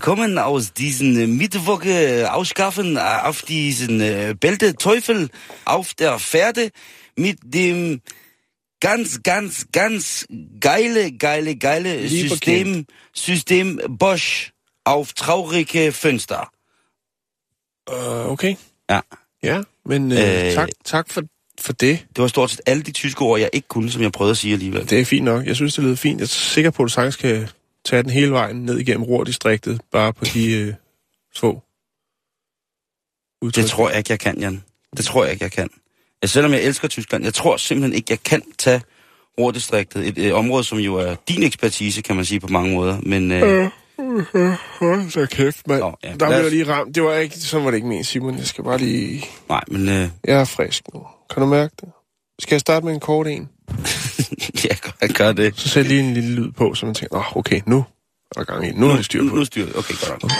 Willkommen aus diesen Mittwoche Ausgaben auf diesen äh, Bälte Teufel auf der Pferde mit dem ganz, ganz, ganz geile, geile, geile Lieber System, System Bosch auf traurige Fenster. Uh, okay. Ja. Ja, men uh, Øh. tak, tak for, for det. Det var stort set alle de tyske ord, jeg ikke kunne, som jeg prøvede at sige alligevel. Det er fint nok. Jeg synes, det lyder fint. Jeg er sikker på, at du sagtens kan tage den hele vejen ned igennem Ruhr-distriktet, bare på de uh, få udtryk. Det tror jeg ikke, jeg kan, Jan. Det tror jeg ikke, jeg kan. Ja, selvom jeg elsker Tyskland, jeg tror simpelthen ikke, jeg kan tage Ruhrdistriktet. Et øh, område, som jo er din ekspertise, kan man sige på mange måder. Men øh, Hold så kæft, mand. Nå, ja, Der blev jeg lige ramt. Det var ikke, sådan var det ikke ment, Simon. Jeg skal bare lige... nej, men øh, Jeg er frisk nu. Kan du mærke det? Skal jeg starte med en kort en? jeg kan gøre det. Så sæt lige en lille lyd på, så man tænker, Nå, okay, nu er der gang i. den. Nu er det styr Nu, på. nu styr. Okay, godt. nok.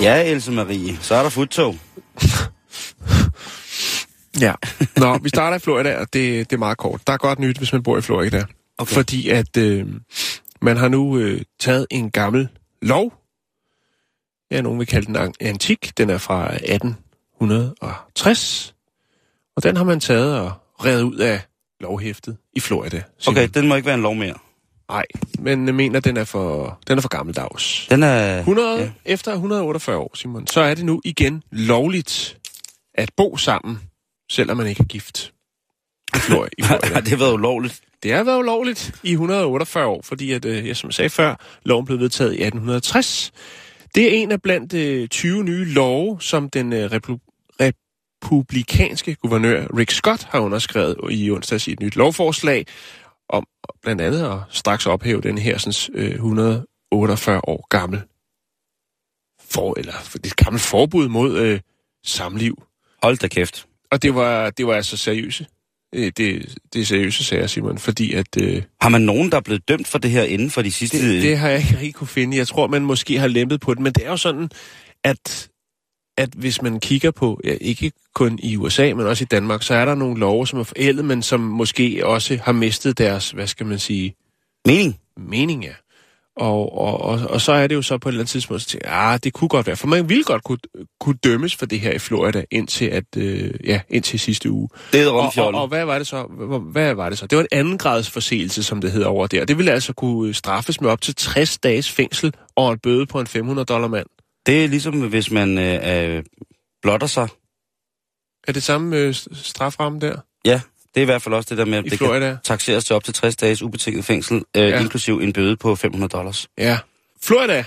Ja, Else Marie, så er der futtog. Ja. Nå, vi starter i Florida, og det, det er meget kort. Der er godt nyt, hvis man bor i Florida. Okay. Fordi at øh, man har nu øh, taget en gammel lov. Ja, nogen vil kalde den an- antik. Den er fra 1860. Og den har man taget og revet ud af lovhæftet i Florida. Simon. Okay, den må ikke være en lov mere. Nej, men jeg mener, den er for, den er for gammeldags. Den er... 100, Ja. Efter 148 år, Simon, så er det nu igen lovligt at bo sammen, selvom man ikke er gift. I Florida. I Har Florida. det været ulovligt? Det har været ulovligt i 148 år, fordi, at, øh, jeg, som jeg sagde før, loven blev vedtaget i 1860. Det er en af blandt øh, 20 nye love, som den øh, replu- republikanske guvernør Rick Scott har underskrevet i onsdags i et nyt lovforslag, om blandt andet at straks ophæve den her sådan, øh, 148 år gammel for, eller et gammelt forbud mod øh, samliv. Hold da kæft. Og det var, det var altså seriøse. Øh, Det, det er seriøse sager, Simon, fordi at... Øh, Har man nogen, der er blevet dømt for det her inden for de sidste... Det, det har jeg ikke rigtig kunne finde. Jeg tror, man måske har lempet på det, men det er jo sådan, at, at hvis man kigger på, ja, ikke kun i USA, men også i Danmark, så er der nogle love, som er forældet, men som måske også har mistet deres, hvad skal man sige, Mening? mening ja. Og, og, og, og så er det jo så på et eller andet tidspunkt, jeg, ah, det kunne godt være, for man ville godt kunne, kunne dømmes for det her i Florida indtil, at, øh, ja, indtil sidste uge. Det er Og, og, og hvad var det så? Hvad, hvad var det så? Det var en anden grads forseelse, som det hedder over der. Det ville altså kunne straffes med op til 60 dages fængsel og en bøde på en 500 dollar mand. Det er ligesom, hvis man øh, blotter sig. Er det samme øh, straframme der Ja, det er i hvert fald også det der med, at i det kan Florida? taxeres til op til 60 dages ubetinget fængsel, øh, ja. inklusiv en bøde på 500 dollars. Ja. Florida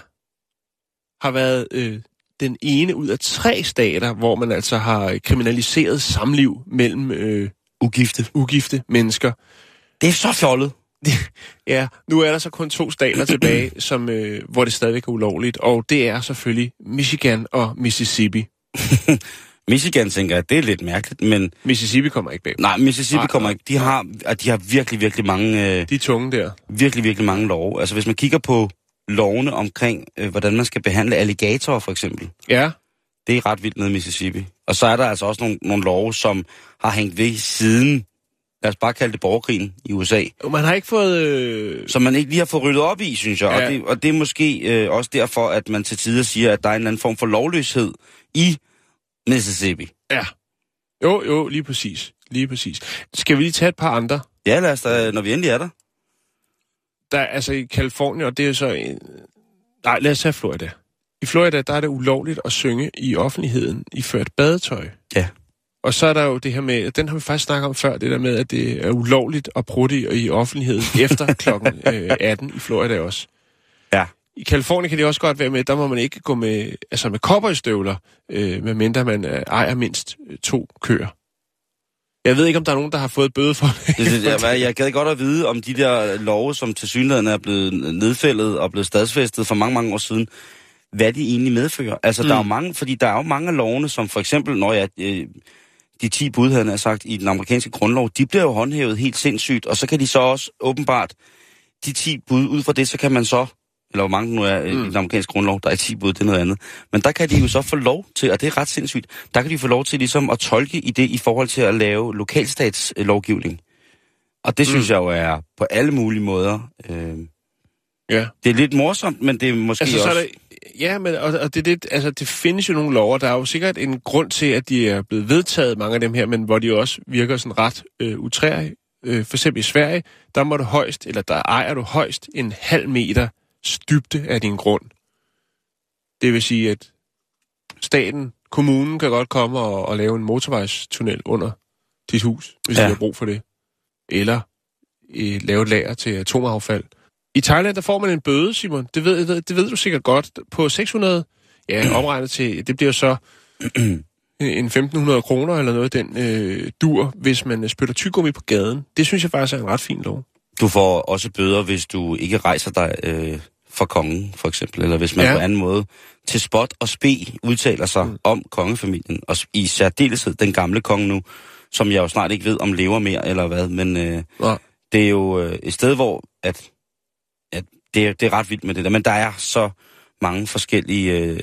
har været øh, den ene ud af tre stater, hvor man altså har kriminaliseret samliv mellem øh, Ugifte. ugifte mennesker. Det er så fjollet. Ja, nu er der så kun to stater tilbage, som, øh, hvor det stadigvæk er ulovligt, og det er selvfølgelig Michigan og Mississippi. Michigan tænker jeg, det er lidt mærkeligt, men Mississippi kommer ikke bag. nej, Mississippi Nej, kommer nej, ikke. De har, at de har virkelig, virkelig mange, øh, De er tunge der. virkelig, virkelig mange love. Altså hvis man kigger på lovene omkring, øh, hvordan man skal behandle alligatorer for eksempel, Ja, det er ret vildt i Mississippi. Og så er der altså også nogle, nogle love, som har hængt ved siden, lad os bare kalde det borgerkrigen i USA, man har ikke fået... Øh... som man ikke lige har fået ryddet op i, synes jeg. Ja. Og, det, og det er måske øh, også derfor, at man til tider siger, at der er en eller anden form for lovløshed i Mississippi. Ja. Jo, jo, lige præcis. Lige præcis. Skal vi lige tage et par andre? Ja, lad os da, når vi endelig er der. Der er altså i Kalifornien, og det er så... En... Nej, lad os tage Florida. I Florida, der er det ulovligt at synge i offentligheden i ført badetøj. Ja. Og så er der jo det her med, den har vi faktisk snakket om før, det der med, at det er ulovligt at prutte i, i offentligheden efter klokken øh, 18 i Florida også. Ja. I Kalifornien kan det også godt være med, der må man ikke gå med, altså med cowboystøvler, øh, medmindre man øh, ejer mindst øh, to køer. Jeg ved ikke, om der er nogen, der har fået bøde for det. Det, det, jeg, jeg gad godt at vide, om de der love, som til synligheden er blevet nedfældet og blevet stadsfæstet for mange, mange år siden, hvad de egentlig medfører. Altså, mm. der er jo mange, fordi der er jo mange af lovene, som for eksempel, når jeg, øh, de 10 bud, havde jeg sagt, i den amerikanske grundlov, de bliver jo håndhævet helt sindssygt, og så kan de så også åbenbart, de 10 bud, ud fra det, så kan man så, eller hvor mange nu er mm. i den amerikanske grundlov, der er 10 bud, det er noget andet, men der kan de jo så få lov til, og det er ret sindssygt, der kan de få lov til ligesom at tolke i det i forhold til at lave lokalstatslovgivning. Og det synes mm. jeg jo er på alle mulige måder. Øh, Ja. det er lidt morsomt, men det er måske Altså, også... så er der, ja, men og, og det, det, altså, det findes jo nogle lover. Der er jo sikkert en grund til, at de er blevet vedtaget, mange af dem her, men hvor de også virker sådan ret øh, utrærige. Øh, for eksempel i Sverige, der må du højst, eller der ejer du højst en halv meter dybde af din grund. Det vil sige, at staten, kommunen kan godt komme og, og lave en motorvejstunnel under dit hus, hvis Ja. de har brug for det. Eller øh, lave et lager til atomaffald. I Thailand, der får man en bøde, Simon. Det ved, det, ved du sikkert godt. På 600, ja, omregnet til, det bliver så en 1500 kroner eller noget, den øh, dur, hvis man øh, spytter tyggegummi på gaden. Det synes jeg faktisk er en ret fin lov. Du får også bøder, hvis du ikke rejser dig øh, for kongen, for eksempel. Eller hvis man ja. Ja. på anden måde til spot og spe udtaler sig mm. om kongefamilien. Og i særdeleshed den gamle konge nu, som jeg jo snart ikke ved, om lever mere eller hvad. Men øh, Nej. det er jo øh, et sted, hvor at det, er, det er ret vildt med det der. Men der er så mange forskellige øh,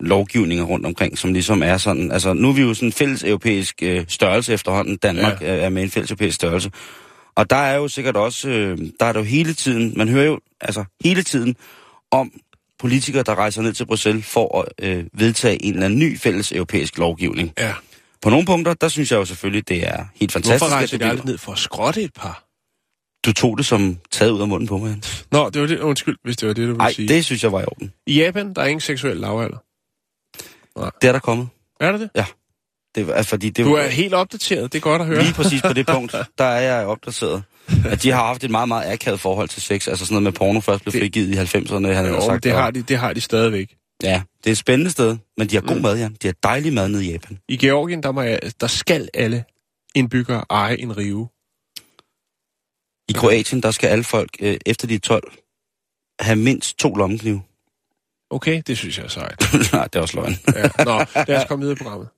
lovgivninger rundt omkring, som ligesom er sådan... Altså, nu er vi jo sådan en fælles europæisk øh, størrelse efterhånden. Danmark ja. er med en fælles europæisk størrelse. Og der er jo sikkert også... Øh, der er der jo hele tiden... Man hører jo altså hele tiden om politikere, der rejser ned til Bruxelles for at øh, vedtage en eller anden ny fælles europæisk lovgivning. Ja. På nogle punkter, der synes jeg jo selvfølgelig, det er helt fantastisk. Hvorfor rejser det de aldrig ned for at skrotte et par? Du tog det som taget ud af munden på mig. Hans. Nå, det var det. Undskyld, hvis det var det, du ville Nej, sige. det synes jeg var i orden. I Japan, der er ingen seksuel lavalder. Det er der kommet. Er det det? Det er, fordi det Du er helt opdateret. Det er godt at høre. Lige præcis på det punkt, der er jeg opdateret. At de har haft et meget, meget akavet forhold til sex. Altså sådan noget med porno først blev Det- frigivet i 90'erne, han Jo, sagt. det har, de, det har de stadigvæk. Ja, det er et spændende sted, men de har god Mm. mad, ja. De har dejlig mad nede i Japan. I Georgien, der, må jeg, der skal alle indbyggere eje en rive. I Kroatien, der skal alle folk, øh, efter de er 12, have mindst to lommeknive. Okay, det synes jeg er sejt. Nej, det er også løgn. Ja. Nå, lad os komme videre i programmet.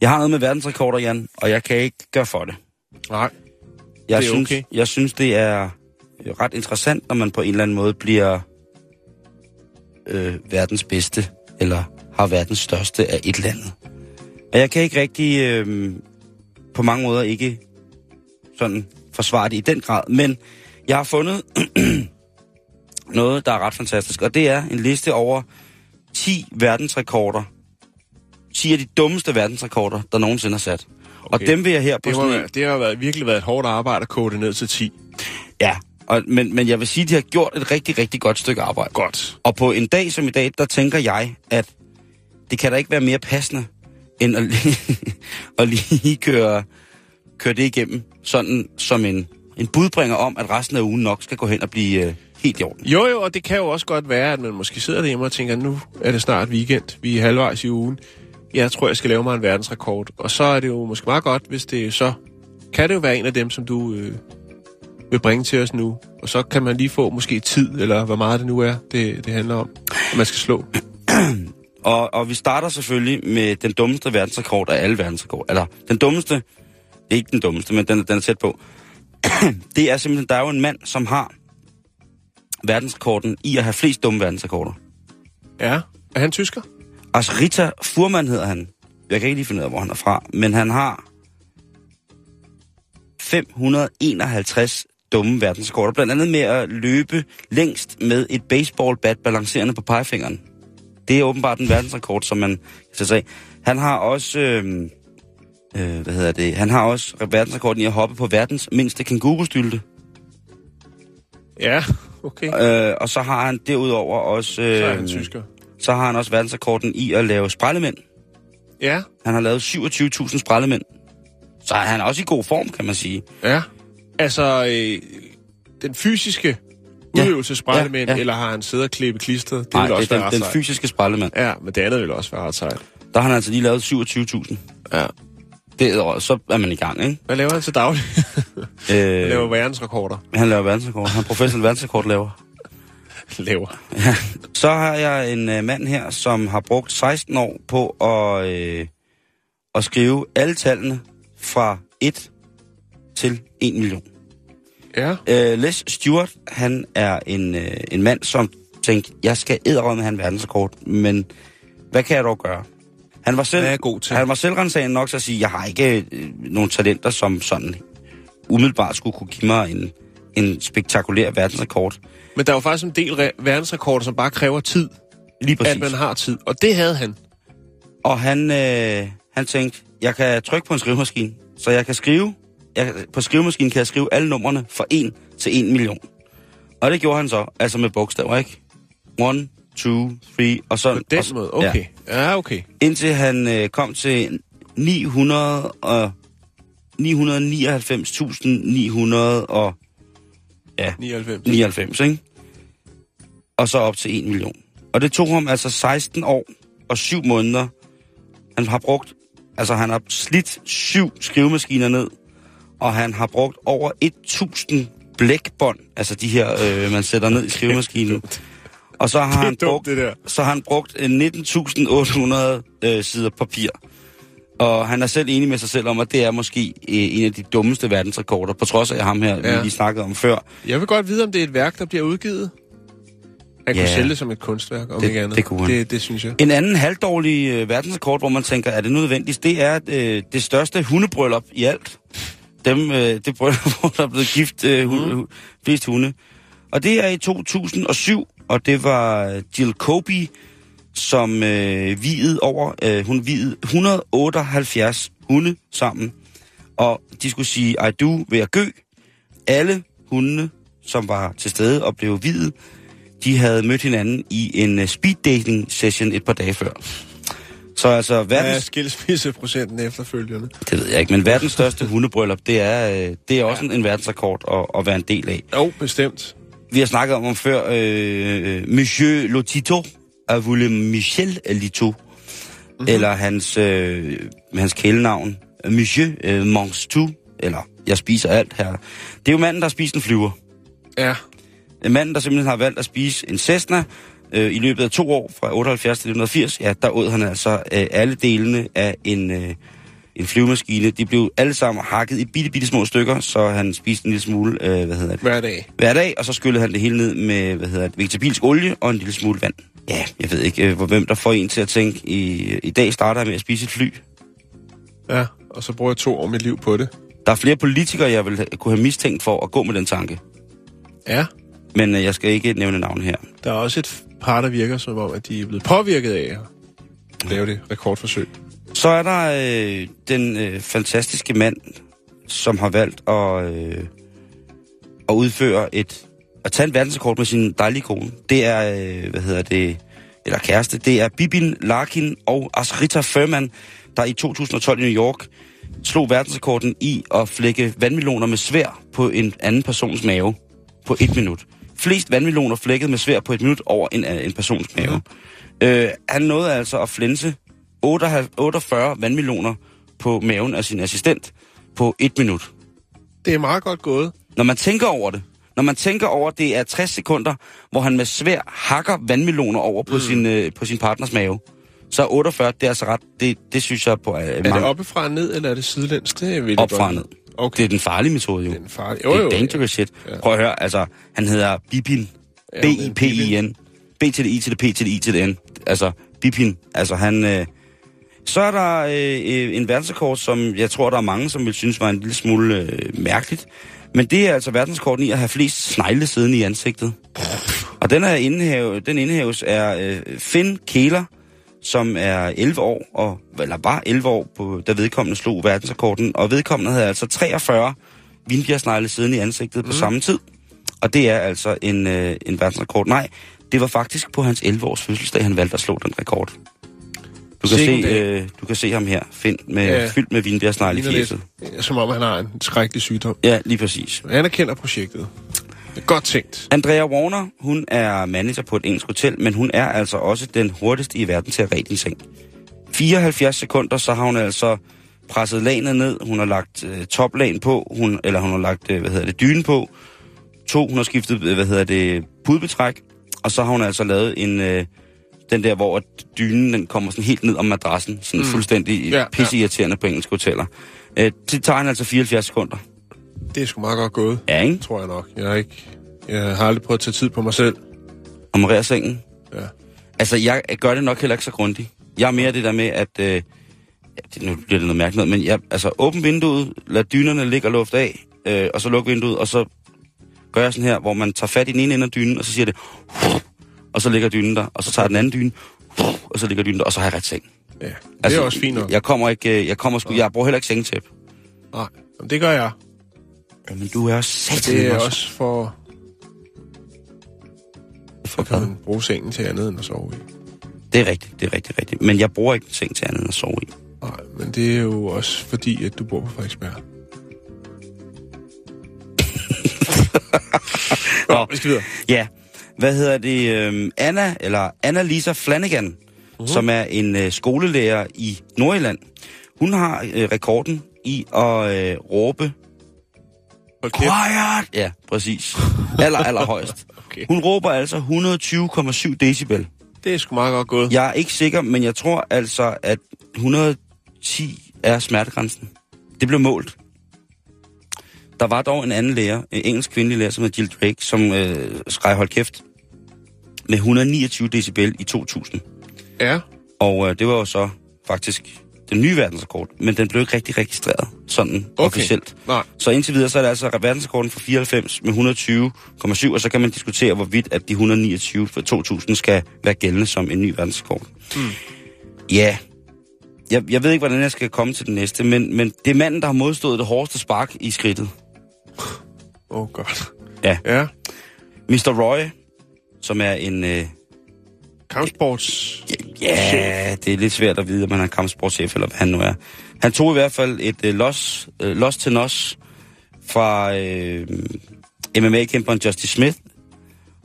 Jeg har noget med verdensrekorder, Jan, og jeg kan ikke gøre for det. Nej. Jeg, Det er synes, okay. jeg synes, det er ret interessant, når man på en eller anden måde bliver øh, verdens bedste, eller har verdens største af et eller andet. Og jeg kan ikke rigtig, øh, på mange måder ikke sådan forsvare det i den grad, men jeg har fundet noget, der er ret fantastisk, og det er en liste over 10 verdensrekorder. 10 af de dummeste verdensrekorder, der nogensinde er sat. Okay. Og dem vil jeg her på Det, må sådan en- det har været, virkelig været et hårdt arbejde at kode det ned til 10. Ja, og, men, men jeg vil sige, at de har gjort et rigtig, rigtig godt stykke arbejde. Godt. Og på en dag som i dag, der tænker jeg, at det kan da ikke være mere passende, end at lige, at lige køre, køre det igennem, sådan som en, en budbringer om, at resten af ugen nok skal gå hen og blive øh, helt i orden. Jo, jo, og det kan jo også godt være, at man måske sidder derhjemme og tænker, nu er det snart weekend, vi er halvvejs i ugen. Jeg tror, jeg skal lave mig en verdensrekord. Og så er det jo måske meget godt, hvis det så... Kan det jo være en af dem, som du øh, vil bringe til os nu. Og så kan man lige få måske tid, eller hvor meget det nu er, det, det handler om, at man skal slå. Og, og vi starter selvfølgelig med den dummeste verdensrekord af alle verdensrekorder. Eller den dummeste, det er ikke den dummeste, men den, den er tæt på. det er simpelthen, der er jo en mand, som har verdensrekorden i at have flest dumme verdensrekorder. Ja. Er han tysker? Altså Rita Furman hedder han. Jeg kan ikke lige finde ud af, hvor han er fra, men han har 551 dumme verdensrekorder. Blandt andet med at løbe længst med et baseballbat balancerende på pegefingeren. Det er åbenbart en verdensrekord, som man kan tage. Han har også... Øh, øh, hvad hedder det? Han har også verdensrekorden i at hoppe på verdens mindste kængurustylte. Ja. okay. Øh, og så har han derudover også... Øh, Så er han tysker. så har han også verdensrekorden i at lave sprællemænd. Ja, Han har lavet 27.000 sprællemænd. Så er han også i god form, kan man sige. ja. Altså, øh, den fysiske Ja. udøvelse Ja, ja, ja. eller har han siddet og klippet klister? Det Nej, vil også det være den, den fysiske sprællemand. Ja, men det andet vil også være ret sejt. Der har han altså lige lavet 27.000. Ja. Det er, så er man i gang, ikke? Hvad laver han til daglig? Han Øh, laver verdensrekorder. han laver verdensrekord. Han er professionel verdensrekordlaver. Laver. Så har jeg en øh, mand her, som har brugt 16 år på at, øh, at skrive alle tallene fra 1 til 1 million. Ja. Øh, Les Stewart, han er en, øh, en mand, som tænkte, jeg skal med have en verdensrekord, men hvad kan jeg dog gøre? Han var selv, Hvad er god til? Han var selvrensagende nok til at sige, jeg har ikke øh, nogen talenter, som sådan umiddelbart skulle kunne give mig en, en spektakulær verdensrekord. Men der er jo faktisk en del re- verdensrekorder, som bare kræver tid, Lige præcis. at man har tid. Og det havde han. Og han, øh, han tænkte, jeg kan trykke på en skrivemaskine, så jeg kan skrive, jeg, på skrivemaskinen kan jeg skrive alle numrene fra 1 til 1 million. Og det gjorde han så, altså med bogstaver, ikke? 1, 2, 3, og så... På den og, så- måde. Okay. Ja, ja okay. Indtil han øh, kom til 900 og 999.900 og 99. 99, ikke? Og så op til 1 million. Og det tog ham altså 16 år og 7 måneder. Han har brugt, altså han har slidt syv skrivemaskiner ned, og han har brugt over 1000 blækbånd, altså de her, øh, man sætter ned i skrivemaskinen. Og så har, han dumt, brugt, det der. så har han brugt øh, 19.800 øh, sider papir. Og han er selv enig med sig selv om, at det er måske øh, en af de dummeste verdensrekorder, på trods af ham her. Ja. vi lige snakkede om før. Jeg vil godt vide, om det er et værk, der bliver udgivet. Han Ja. kunne sælge det som et kunstværk, om Det- ikke andet. det kunne han. Det, det synes jeg. En anden halvdårlig øh, verdensrekord, hvor man tænker, er det nødvendigt, det er øh, det største hundebryllup i alt. Dem, øh, det bryllup, hvor der er blevet gift øh, hunde, mm. flest hunde. Og det er i 2007, og det var øh, Jill Kobe, som øh, viede over, øh, hun viede 178 hunde sammen. Og de skulle sige I do ved at gø. Alle hundene, som var til stede og blev videt, de havde mødt hinanden i en uh, speed dating session et par dage før. Så altså Hvad er verdens, skilsmisseprocenten efterfølgende? det ved jeg ikke, men verdens største hundebryllup, det er, øh, det er også en, en verdensrekord at, at være en del af. Jo, bestemt. Vi har snakket om, om før, øh, Monsieur Lotito, af voulu Michel Lito, mm-hmm. eller hans, øh, hans kælenavn, Monsieur øh, Mange Tout, eller Jeg spiser alt her. Det er jo manden, der spist en flyver. Ja. En mand, der simpelthen har valgt at spise en Cessna øh, i løbet af to år, fra 78 til 1980, ja, der åd han altså øh, alle delene af en, øh, en flyvemaskine. De blev alle sammen hakket i bitte, bitte små stykker, så han spiste en lille smule, øh, hvad hedder det, Hver dag. hver dag, og så skyllede han det hele ned med, hvad hedder det, vegetabilsk olie og en lille smule vand. Ja, jeg ved ikke, øh, hvor hvem der får en til at tænke, i, i dag starter jeg med at spise et fly. Ja, og så bruger jeg to år mit liv på det. Der er flere politikere, jeg vil kunne have mistænkt for at gå med den tanke. Ja. Men øh, jeg skal ikke nævne navn her. Der er også et parter virker som om, at de er blevet påvirket af at lave det rekordforsøg. Så er der øh, den øh, fantastiske mand, som har valgt at, øh, at udføre et... at tage en verdensrekord med sin dejlige kone. Det er, øh, hvad hedder det, eller kæreste, det er Bibin Larkin og Asrita Furman, der i 2012 i New York slog verdensrekorden i at flække vandmeloner med svær på en anden persons mave på et minut. Flest vandmeloner flækket med svær på et minut over en, øh, en persons mave. Mm. Øh, han nåede altså at flænse 48 48 vandmeloner på maven af sin assistent på et minut. Det er meget godt gået. Når man tænker over det, når man tænker over, det er 60 sekunder, hvor han med svær hakker vandmeloner over på, mm. sin, øh, på sin partners mave, så er 48, det er altså ret, det, det synes jeg på øh, Er mange det oppefra og ned, eller er det sidelæns? Det opfra og godt ned. Okay. Det er den farlige metode jo. Det er en farlig. Det er dangerous shit. Ja. Prøv at høre, altså, han hedder Bipin. Ja, B-I-P-I-N. B til det I til det P til det I til det N. Altså, Bipin. Altså, han... Øh... Så er der øh, øh, en verdensrekord, som jeg tror, der er mange, som vil synes var en lille smule øh, mærkeligt. Men det er altså verdensrekorden i at have flest snegle siden i ansigtet. Og den, er indhæv, den indhæves af øh, Finn Kæler, som er 11 år, og, eller var 11 år, på, da vedkommende slog verdensrekorden. Og vedkommende havde altså 43 vinbjergsnegle siden i ansigtet mm. på samme tid. Og det er altså en, øh, en verdensrekord. Nej, det var faktisk på hans 11-års fødselsdag, han valgte at slå den rekord. Du kan, se, øh, du kan se ham her, Finn, med, Ja. fyldt med vinbjergsnegle i fjeset. som om han har en skrækkelig sygdom. Ja, lige præcis. Jeg anerkender projektet. Godt tænkt. Andrea Warner, hun er manager på et engelsk hotel, men hun er altså også den hurtigste i verden til at ræde din seng. 74 sekunder, så har hun altså presset lagene ned, hun har lagt øh, toplagen på, hun, eller hun har lagt, øh, hvad hedder det, dynen på. To, hun har skiftet, øh, hvad hedder det, pudebetræk, og så har hun altså lavet en, øh, den der, hvor at dynen den kommer sådan helt ned om madrassen, sådan mm. fuldstændig Ja, ja, ja. pisseirriterende på engelske hoteller. Øh, det tager han altså 74 sekunder. Det er sgu meget godt gået, Ja, ikke? tror jeg nok. Jeg har, ikke, jeg har aldrig prøvet at tage tid på mig selv. Og Maria sengen. Ja. Altså, jeg gør det nok heller ikke så grundigt. Jeg er mere det der med, at... Øh, det, nu bliver det noget mærkeligt, noget, men jeg, altså, åbn vinduet, lad dynerne ligge og luft af, øh, og så luk vinduet, og så gør jeg sådan her, hvor man tager fat i den ene ende af dynen, og så siger det... Og så ligger dynen der, og så tager den anden dyne, og så ligger dynen der, og så har jeg ret seng. Ja, det altså, er også fint nok. Jeg kommer ikke... øh, Jeg, kommer sgu, jeg bruger heller ikke sengetæp. Nej, det gør jeg. Men du er også satan Det er også for, For kan man bruge sengen til andet end at sove i. Det er rigtigt, det er rigtigt, rigtigt. Men jeg bruger ikke en seng til andet end at sove i. Nej, men det er jo også fordi, at du bor på Frederiksberg. Nå, vi skal videre. Ja, hvad hedder det? øhm, Anna, eller Anna-Lisa Flanagan, uh-huh. som er en øh, skolelærer i Nordjylland. Hun har øh, rekorden i at øh, råbe... Hold kæft. Quiet! Ja, præcis. Aller, aller højst. Okay. Hun råber altså 120,7 decibel. Det er sgu meget godt gået. Jeg er ikke sikker, men jeg tror altså, at 110 er smertegrænsen. Det blev målt. Der var dog en anden lærer, en engelsk kvindelig lærer, som hed Jill Drake, som øh, skreg hold kæft med 129 decibel i 2000. Ja, Og øh, det var jo så faktisk den nye verdensrekord, men den blev ikke rigtig registreret sådan okay. Officielt. nej. Så indtil videre, så er det altså verdensrekorden for 94 med 120,7, og så kan man diskutere, hvorvidt at de 129 for 2000 skal være gældende som en ny verdensrekord. Mm. Ja, jeg, jeg ved ikke, hvordan jeg skal komme til den næste, men, men det er manden, der har modstået det hårdeste spark i skridtet. Oh, godt. Ja. Ja, Mr. Roy, som er en... Øh, kampsports... Ja, det er lidt svært at vide, om han er kampsportschef, eller hvad han nu er. Han tog i hvert fald et øh, los, øh, los til nos fra øh, MMA-kæmperen Justice Smith,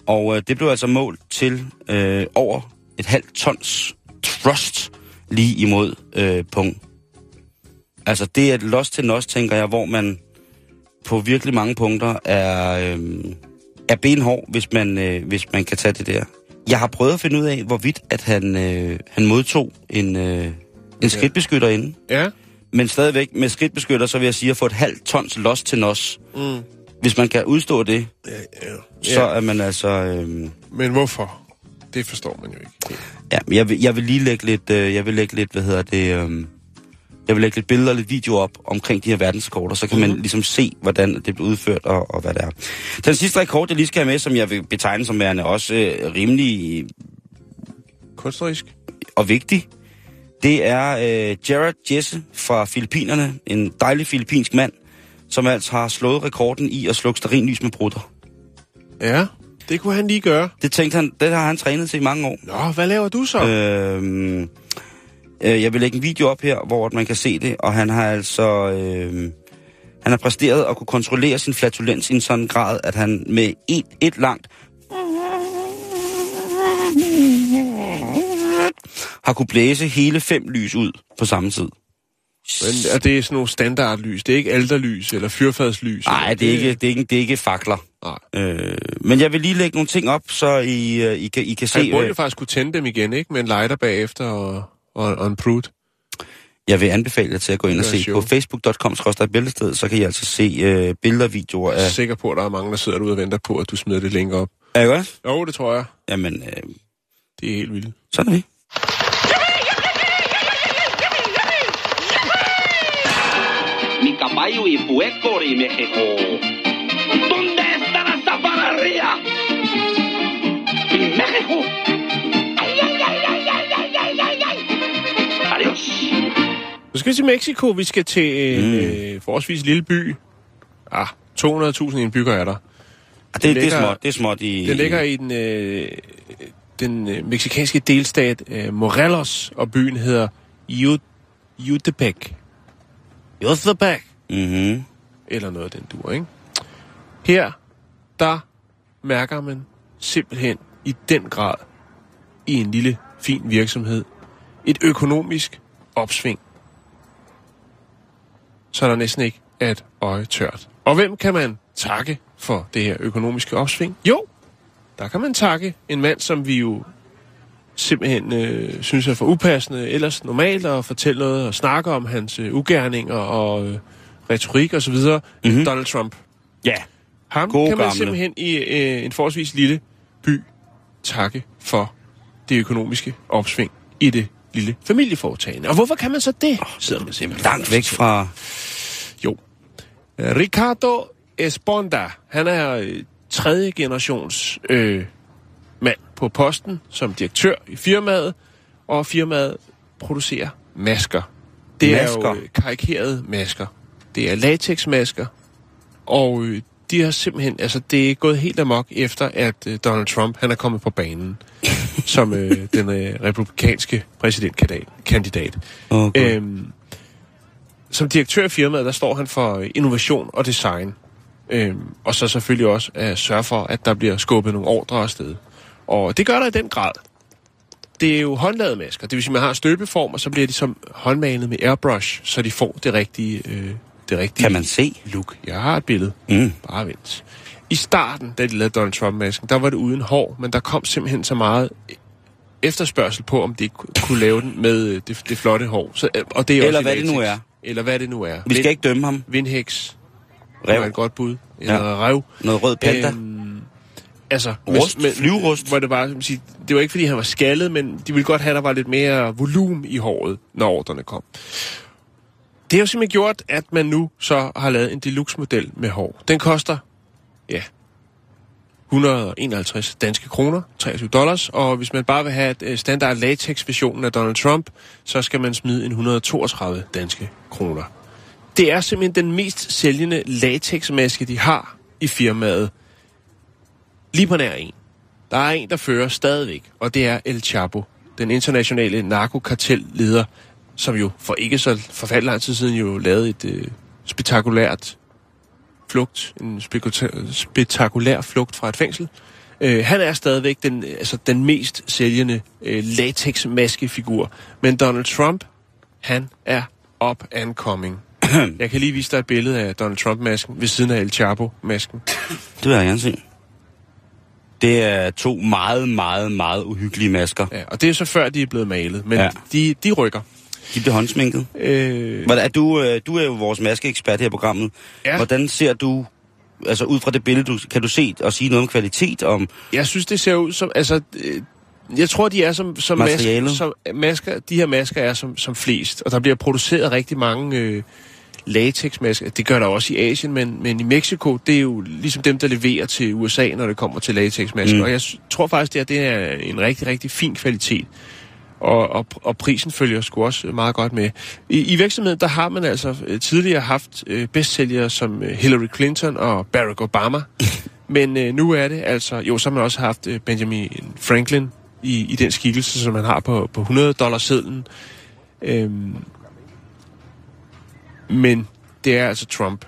og øh, det blev altså målt til øh, over et halvt tons thrust lige imod øh, pung. Altså det er et los til nos, tænker jeg, hvor man på virkelig mange punkter er, øh, er benhård, hvis man, øh, hvis man kan tage det der. Jeg har prøvet at finde ud af, hvorvidt at han, øh, han modtog en, øh, en skridtbeskytter inden. Ja, Men stadigvæk med skridtbeskytter, så vil jeg sige at få et halvt tons los til nos. mm. Hvis man kan udstå det, ja, ja. så ja. er man altså... Øh, Men hvorfor? Det forstår man jo ikke. ja, jeg vil, jeg vil lige lægge lidt, øh, jeg vil lægge lidt, hvad hedder det... Øh, jeg vil lægge lidt billeder og lidt video op omkring de her verdensrekorder, så kan mm-hmm. man ligesom se, hvordan det bliver udført og, og hvad det er. Den sidste rekord, jeg lige skal have med, som jeg vil betegne som værende også øh, rimelig Kunstnerisk? og vigtig, det er øh, Jared Jesse fra Filippinerne, en dejlig filippinsk mand, som altså har slået rekorden i at slukke stearinlys med brutter. Ja, det kunne han lige gøre. Det tænkte han, det har han trænet til i mange år. Nå, hvad laver du så? Øhm, øh, jeg vil lægge en video op her, hvor man kan se det, og han har altså... Øh, han har præsteret at kunne kontrollere sin flatulens i en sådan grad, at han med et, et langt har kunne blæse hele fem lys ud på samme tid. Men er det sådan nogle standardlys? Det er ikke alderlys eller fyrfadslys? Nej, det er ikke, det er ikke, det er ikke fakler. Nej. Øh, men jeg vil lige lægge nogle ting op, så I, øh, I, kan, I kan se... Han burde øh, faktisk kunne tænde dem igen, ikke? Med en lighter bagefter og, og, og en prut. Jeg vil anbefale jer til at gå ind og Det se sjovt. på facebook.com bæltested, så kan I altså se øh, billeder og videoer Jeg er af... sikker på, at der er mange, der sidder derude og venter på, at du smider det link op. Er det godt? Jo, det tror jeg. Jamen, øh, Det er helt vildt. sådan er vi. Mi caballo y puerco y México. ¿Dónde está la zaparrería? En México. Så skal vi til Mexico. Vi skal til en Mm. øh, forholdsvis lille by. Ah, 200.000 indbyggere er der. Ah, det, det er ligger- småt, det er småt i... Den ligger i den, øh, den øh, meksikanske delstat øh, Morelos, og byen hedder Ju- Jutepec. Jutepec. Mm-hmm. Eller noget den dur, ikke? Her, der mærker man simpelthen i den grad i en lille, fin virksomhed et økonomisk opsving. Så der næsten ikke er et øje tørt. Og hvem kan man takke for det her økonomiske opsving? Jo, der kan man takke en mand, som vi jo simpelthen øh, synes er for upassende, ellers normalt at fortælle noget og snakke om hans øh, ugerninger og øh, retorik osv., mm-hmm. Donald Trump. Ja. Ham Gode kan man gamle. simpelthen i øh, en forholdsvis lille by takke for det økonomiske opsving i det lille familieforetagende. Og hvorfor kan man så det? Sidder man simpelthen Langt væk fra... Jo. Ricardo Esponda, han er øh, tredje generations øh, mand på posten som direktør i firmaet, og firmaet producerer masker. Det Masker? er jo øh, karikerede masker. Det er latexmasker, og øh, de har simpelthen, altså det er gået helt amok efter, at øh, Donald Trump, han er kommet på banen som øh, den øh, republikanske præsidentkandidat. Okay. Øhm, som direktør i firmaet, der står han for øh, innovation og design. Øhm, og så selvfølgelig også at sørge for, at der bliver skubbet nogle ordre afsted. Og det gør der i den grad. Det er jo håndlavede masker. Det vil sige, at man har støbeform, og så bliver de som håndmalet med airbrush, så de får det rigtige, øh, det rigtige Kan man se? look. Jeg har et billede. Mm. Bare vent. I starten, da de lavede Donald Trump-masken, der var det uden hår, men der kom simpelthen så meget efterspørgsel på, om de ku- kunne lave den med øh, det, det flotte hår. Så, øh, og det er Eller også i hvad det nu latex. er. Eller hvad det nu er. Vi skal ikke dømme ham. Vindhæks. Rev. Var et godt bud. Eller Ja. ja. rev. Noget rød panda. Øhm, altså, Rust, flyverust. Hvor det, var, som sige, det var ikke, fordi han var skaldet, men de ville godt have, at der var lidt mere volumen i håret, når ordrene kom. Det har jo simpelthen gjort, at man nu så har lavet en deluxe-model med hår. Den koster, ja, 151 danske kroner, 23 dollars, og hvis man bare vil have et øh, standard latex-versionen af Donald Trump, så skal man smide en 132 danske kroner. Det er simpelthen den mest sælgende latexmaske, de har i firmaet. Lige på nær en. Der er en, der fører stadigvæk, og det er El Chapo, den internationale narkokartelleder, som jo for ikke så forfærdeligt lang tid siden jo lavede et øh, spektakulært flugt, en spektakulær flugt fra et fængsel. Øh, han er stadigvæk den, altså den mest sælgende øh, latex-maskefigur. Men Donald Trump, han er up and coming. Jeg kan lige vise dig et billede af Donald Trump-masken ved siden af El Chapo-masken. Det vil jeg gerne se. Det er to meget, meget, meget uhyggelige masker. Ja, og det er så før, de er blevet malet, men ja. de, de rykker. De bliver håndsminket. Øh, Hvordan, er du, øh, du er jo vores maskeekspert her i programmet. Ja. Hvordan ser du, altså ud fra det billede, du, kan du se og sige noget om kvalitet, om jeg synes, det ser ud som... Altså, øh, jeg tror, de er som, som, masker, som masker. De her masker er som, som flest, og der bliver produceret rigtig mange øh, latexmasker. Det gør der også i Asien, men, men i Mexico, det er jo ligesom dem, der leverer til USA, når det kommer til latexmasker. Mm. Og jeg tror faktisk, det, er, det er en rigtig, rigtig fin kvalitet. Og, og, og prisen følger sgu også meget godt med. I, i virksomheden, der har man altså øh, tidligere haft øh, bestsælgere som øh, Hillary Clinton og Barack Obama. Men øh, nu er det altså... Jo, så har man også haft øh, Benjamin Franklin i, i den skikkelse, som man har på, på 100 dollars sedlen. Øhm, men det er altså Trump.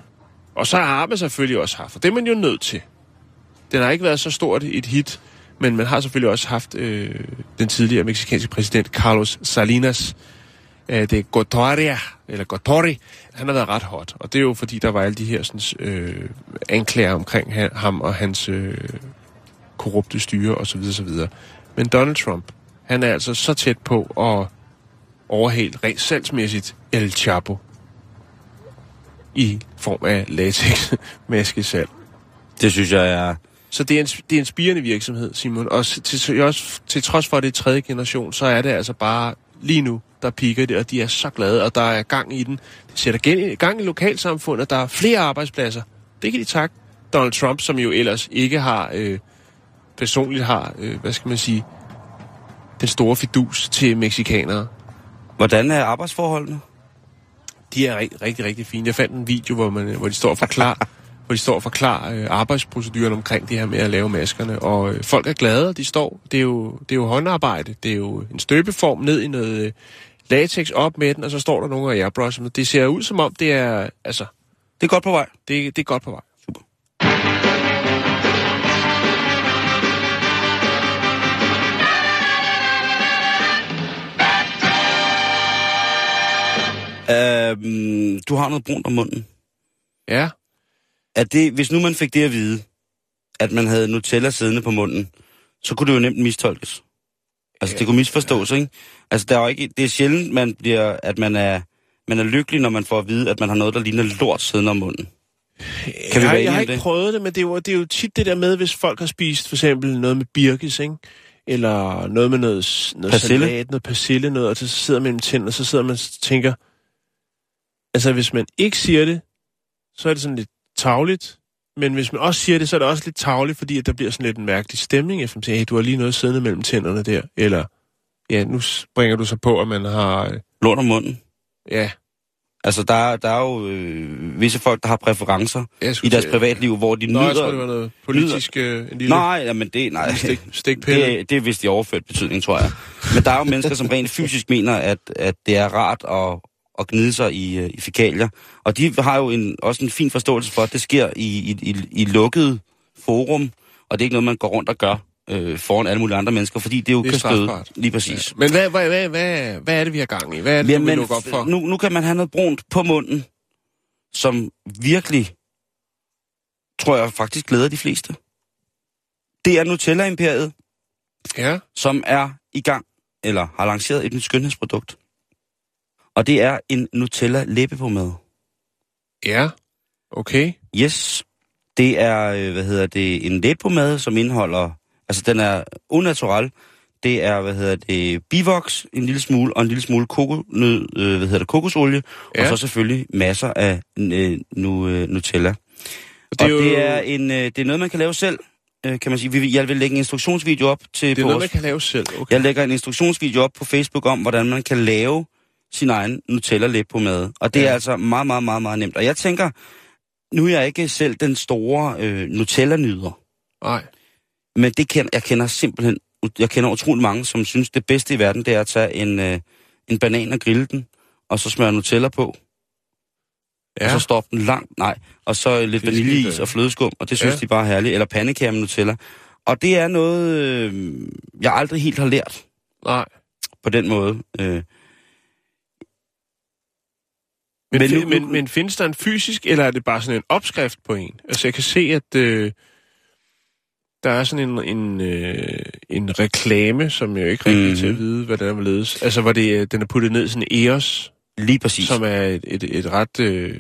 Og så har man selvfølgelig også haft, og det er man jo nødt til. Den har ikke været så stort et hit, men man har selvfølgelig også haft øh, den tidligere meksikanske præsident Carlos Salinas. Øh, det er Gotoria, eller Gotori. Han har været ret hot, og det er jo fordi, der var alle de her sådan, øh, anklager omkring ham og hans øh, korrupte styre osv. osv. Men Donald Trump, han er altså så tæt på at overhale rent salgsmæssigt El Chapo i form af latex maskesalg. det synes jeg er... Så det er, en, det er en spirende virksomhed, Simon. Og til, også, til trods for, at det er tredje generation, så er det altså bare lige nu, der piker det, og de er så glade, og der er gang i den. Det sætter gang i lokalsamfundet, der er flere arbejdspladser. Det kan de takke Donald Trump, som jo ellers ikke har, øh, personligt har, øh, hvad skal man sige, den store fidus til meksikanere. Hvordan er arbejdsforholdene? De er ri- rigtig, rigtig fine. Jeg fandt en video, hvor, man, hvor de står og forklarer, hvor de står og forklarer øh, arbejdsproceduren omkring det her med at lave maskerne. Og øh, folk er glade, de står. Det er, jo, det er jo håndarbejde. Det er jo en støbeform ned i noget øh, latex op med den, og så står der nogle af airbrush. Men det ser ud som om, det er, altså, Det er godt på vej. det, det er godt på vej. Super. Øhm, du har noget brunt om munden. Ja, Er det, hvis nu man fik det at vide, at man havde Nutella siddende på munden, så kunne det jo nemt mistolkes. Altså, det kunne misforstås, ikke? Altså, der er jo ikke, det er sjældent, man bliver, at man er, man er lykkelig, når man får at vide, at man har noget, der ligner lort siddende om munden. Kan vi jeg, være jeg har ikke det? prøvet det, men det er, jo, det er jo tit det der med, hvis folk har spist for eksempel noget med birkes, ikke? Eller noget med noget, noget Persille. salat, noget persille, noget, og så sidder man mellem tænderne, og så sidder man og tænker, altså hvis man ikke siger det, så er det sådan lidt tavligt, men hvis man også siger det, så er det også lidt tavligt, fordi at der bliver sådan lidt en mærkelig stemning, efter man siger, hey, du har lige noget siddende mellem tænderne der, eller ja, nu springer du så på, at man har, øh, Lort om munden. ja, Altså, der, er- der er jo øh, visse folk, der har præferencer i deres privatliv, hvor de Nå, jeg tror, det nyder... var noget politisk, øh, en lille Nej, jamen det, nej, stik, stikpille. det, det er vist i overført betydning, tror jeg. Men der er jo mennesker, som rent fysisk mener, at, at det er rart at, at gnide sig i, øh, i fækalier. Og de har jo en, også en fin forståelse for, at det sker i, i, i, i lukket forum, og det er ikke noget, man går rundt og gør øh, foran alle mulige andre mennesker, fordi det jo Det er kan støde. Lige præcis. Men hvad, hvad, hvad, hvad, hvad er det, vi har gang i? Hvad er det, du vil lukke op for? nu, nu kan man have noget brunt på munden, som virkelig, tror jeg faktisk glæder de fleste. Det er Nutella-imperiet, Ja, som er i gang, eller har lanceret et nyt skønhedsprodukt. Og det er en Nutella læbepomade. ja, okay. Yes, det er, øh, hvad hedder det, en læbepomade, som indeholder, altså den er unnatural. Det er, hvad hedder det, bivox, en lille smule, og en lille smule kokosnød, øh, hvad hedder det, kokosolie, ja. Og så selvfølgelig masser af øh, nu, øh, Nutella. Og Det og jo- det er, en, øh, det er noget, man kan lave selv, øh, kan man sige. Vi- Jeg vil lægge en instruktionsvideo op til Det er på noget, man kan lave selv. Okay. jeg lægger en instruktionsvideo op på Facebook om, hvordan man kan lave sin egen nutella på mad. Og det ja. Er altså meget, meget, meget, meget nemt. Og jeg tænker, nu er jeg ikke selv den store øh, Nutella-nyder, Nej. men det kender, jeg kender simpelthen, jeg kender utrolig mange, som synes, det bedste i verden, det er at tage en, øh, en banan og grille den, og så smøre Nutella på, ja. Og så stoppe den langt, nej, og så lidt Det er vaniljeis skidt, og flødeskum, og det synes Ja. de bare er herligt, eller pandekager med Nutella. Og det er noget, øh, jeg aldrig helt har lært nej. på den måde. Øh, Men, Men nu- men, men findes der en fysisk, eller er det bare sådan en opskrift på en? Altså, jeg kan se, at øh, der er sådan en, en, øh, en reklame, som jeg jo ikke rigtig mm. til at vide, hvad den er ledes. Altså, hvor det, øh, den er puttet ned sådan en EOS, Lige præcis. som er et, et, et ret øh,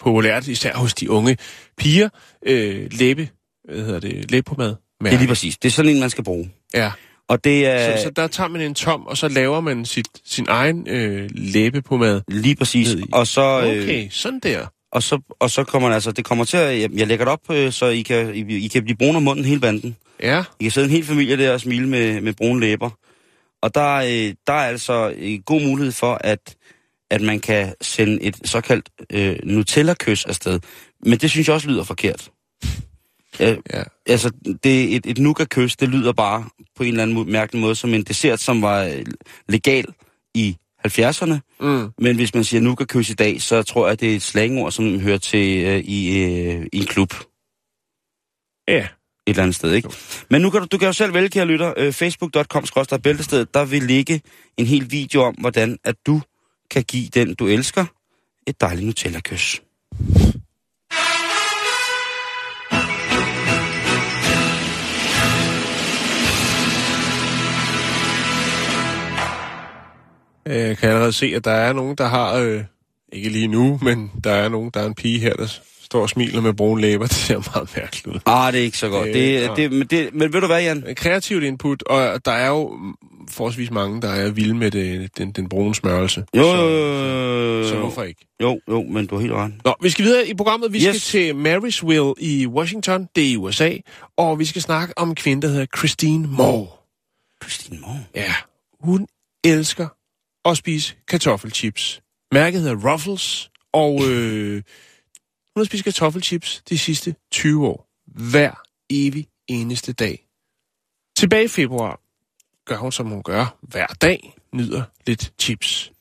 populært, især hos de unge piger, øh, læbe, hvad hedder det, læbepomade. Det er lige præcis. Det er sådan en, man skal bruge. Ja, Og det er så, så der tager man en tom, og så laver man sit, sin egen øh, læbepomade. lige præcis. Og så, øh, Okay, sådan der. og så, og så kommer altså, det kommer til at, jeg, jeg lægger det op, øh, så I kan, I, I kan blive brune om munden hele banden. Ja, I kan sidde en hel familie der og smile med, med brune læber. Og der, øh, der er altså øh, god mulighed for, at, at man kan sende et såkaldt øh, Nutella-kys afsted. Men det synes jeg også lyder forkert. Øh, ja. altså, det, et, et nougat-kys, det lyder bare på en eller anden mærkelig måde som en dessert, som var øh, legal i 70'erne. Mm. Men hvis man siger nougat-kys i dag, så tror jeg, det er et slangord, som hører til øh, i, øh, i en klub Ja, et eller andet sted, ikke? Men nu kan du, du kan jo selv vælge, kære lytter, øh, facebook.com bæltested, der vil ligge en hel video om, hvordan at du kan give den, du elsker, et dejligt Nutella-kys. Jeg kan allerede se, at der er nogen, der har, øh, ikke lige nu, men der er nogen, der er en pige her, der står og smiler med brune læber. Det ser meget mærkeligt ud. Ah, det er ikke så godt. Øh, Det, nej. det, men, det, men ved du hvad, Jan? Kreativt input, og der er jo forholdsvis mange, der er vilde med det, den, den brune smørelse. Jo, så, jo, jo, så hvorfor ikke? jo, jo, men du har helt ret. Nå, vi skal videre i programmet. Vi yes. skal til Marysville i Washington, det er i USA, og vi skal snakke om en kvinde, der hedder Christine Moore. Christine Moore. Ja, hun elsker at spise kartoffelchips. Mærket hedder Ruffles, og øh, Hun har spist kartoffelchips de sidste 20 år. Hver evig eneste dag. Tilbage i februar gør hun, som hun gør hver dag, nyder lidt chips.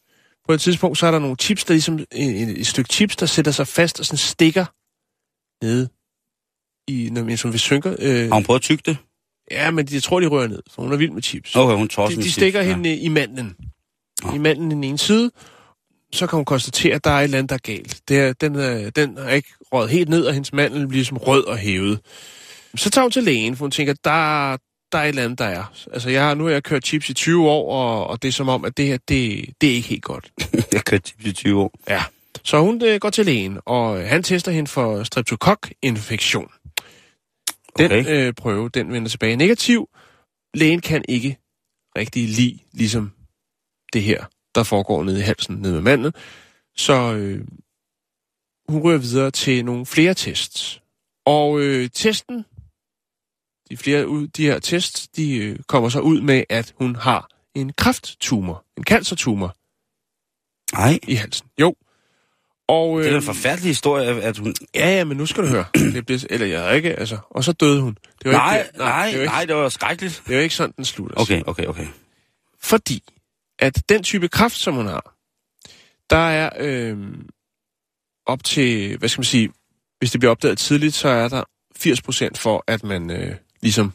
På et tidspunkt, så er der nogle chips, der ligesom et, et stykke chips, der sætter sig fast og sådan stikker nede i, når man, som vi synker. Øh, Har hun prøvet at tygge det? ja, men jeg tror, de rører ned, for hun er vild med chips. Okay, hun tror de, de stikker ja. hende i mandlen. I mandlen i den ene side. Så kan hun konstatere, at der er et eller andet, der er galt. Det er, den, er, den er ikke røget helt ned, og hendes mandel bliver som rød og hævet. Så tager hun til lægen, for hun tænker, der, der er et eller andet, der er. Altså, jeg har, nu har jeg kørt chips i 20 år, og, og det er som om, at det her, det, det er ikke helt godt. jeg har kørt chips i 20 år. Ja. Så hun øh, går til lægen, og øh, han tester hende for streptokok-infektion. Den Okay. øh, prøve, den vender tilbage negativ. Lægen kan ikke rigtig lide, ligesom det her, der foregår nede i halsen, nede med manden. Så øh, hun rører videre til nogle flere tests. Og øh, testen, de flere de her tests, de øh, kommer så ud med, at hun har en krafttumor, en cancertumor Nej, i halsen. Jo. Og, det er øh, en forfærdelig historie, at hun... Ja, ja, men nu skal du høre. Det blev, eller jeg ikke, altså. Og så døde hun. Det var Nej, ikke, nej, det var ikke, nej, det var skrækkeligt. Det er jo ikke sådan, den slutter. Okay, okay, okay. Fordi, at den type kraft, som hun har, der er øh, op til, hvad skal man sige, hvis det bliver opdaget tidligt, så er der 80% for, at man øh, ligesom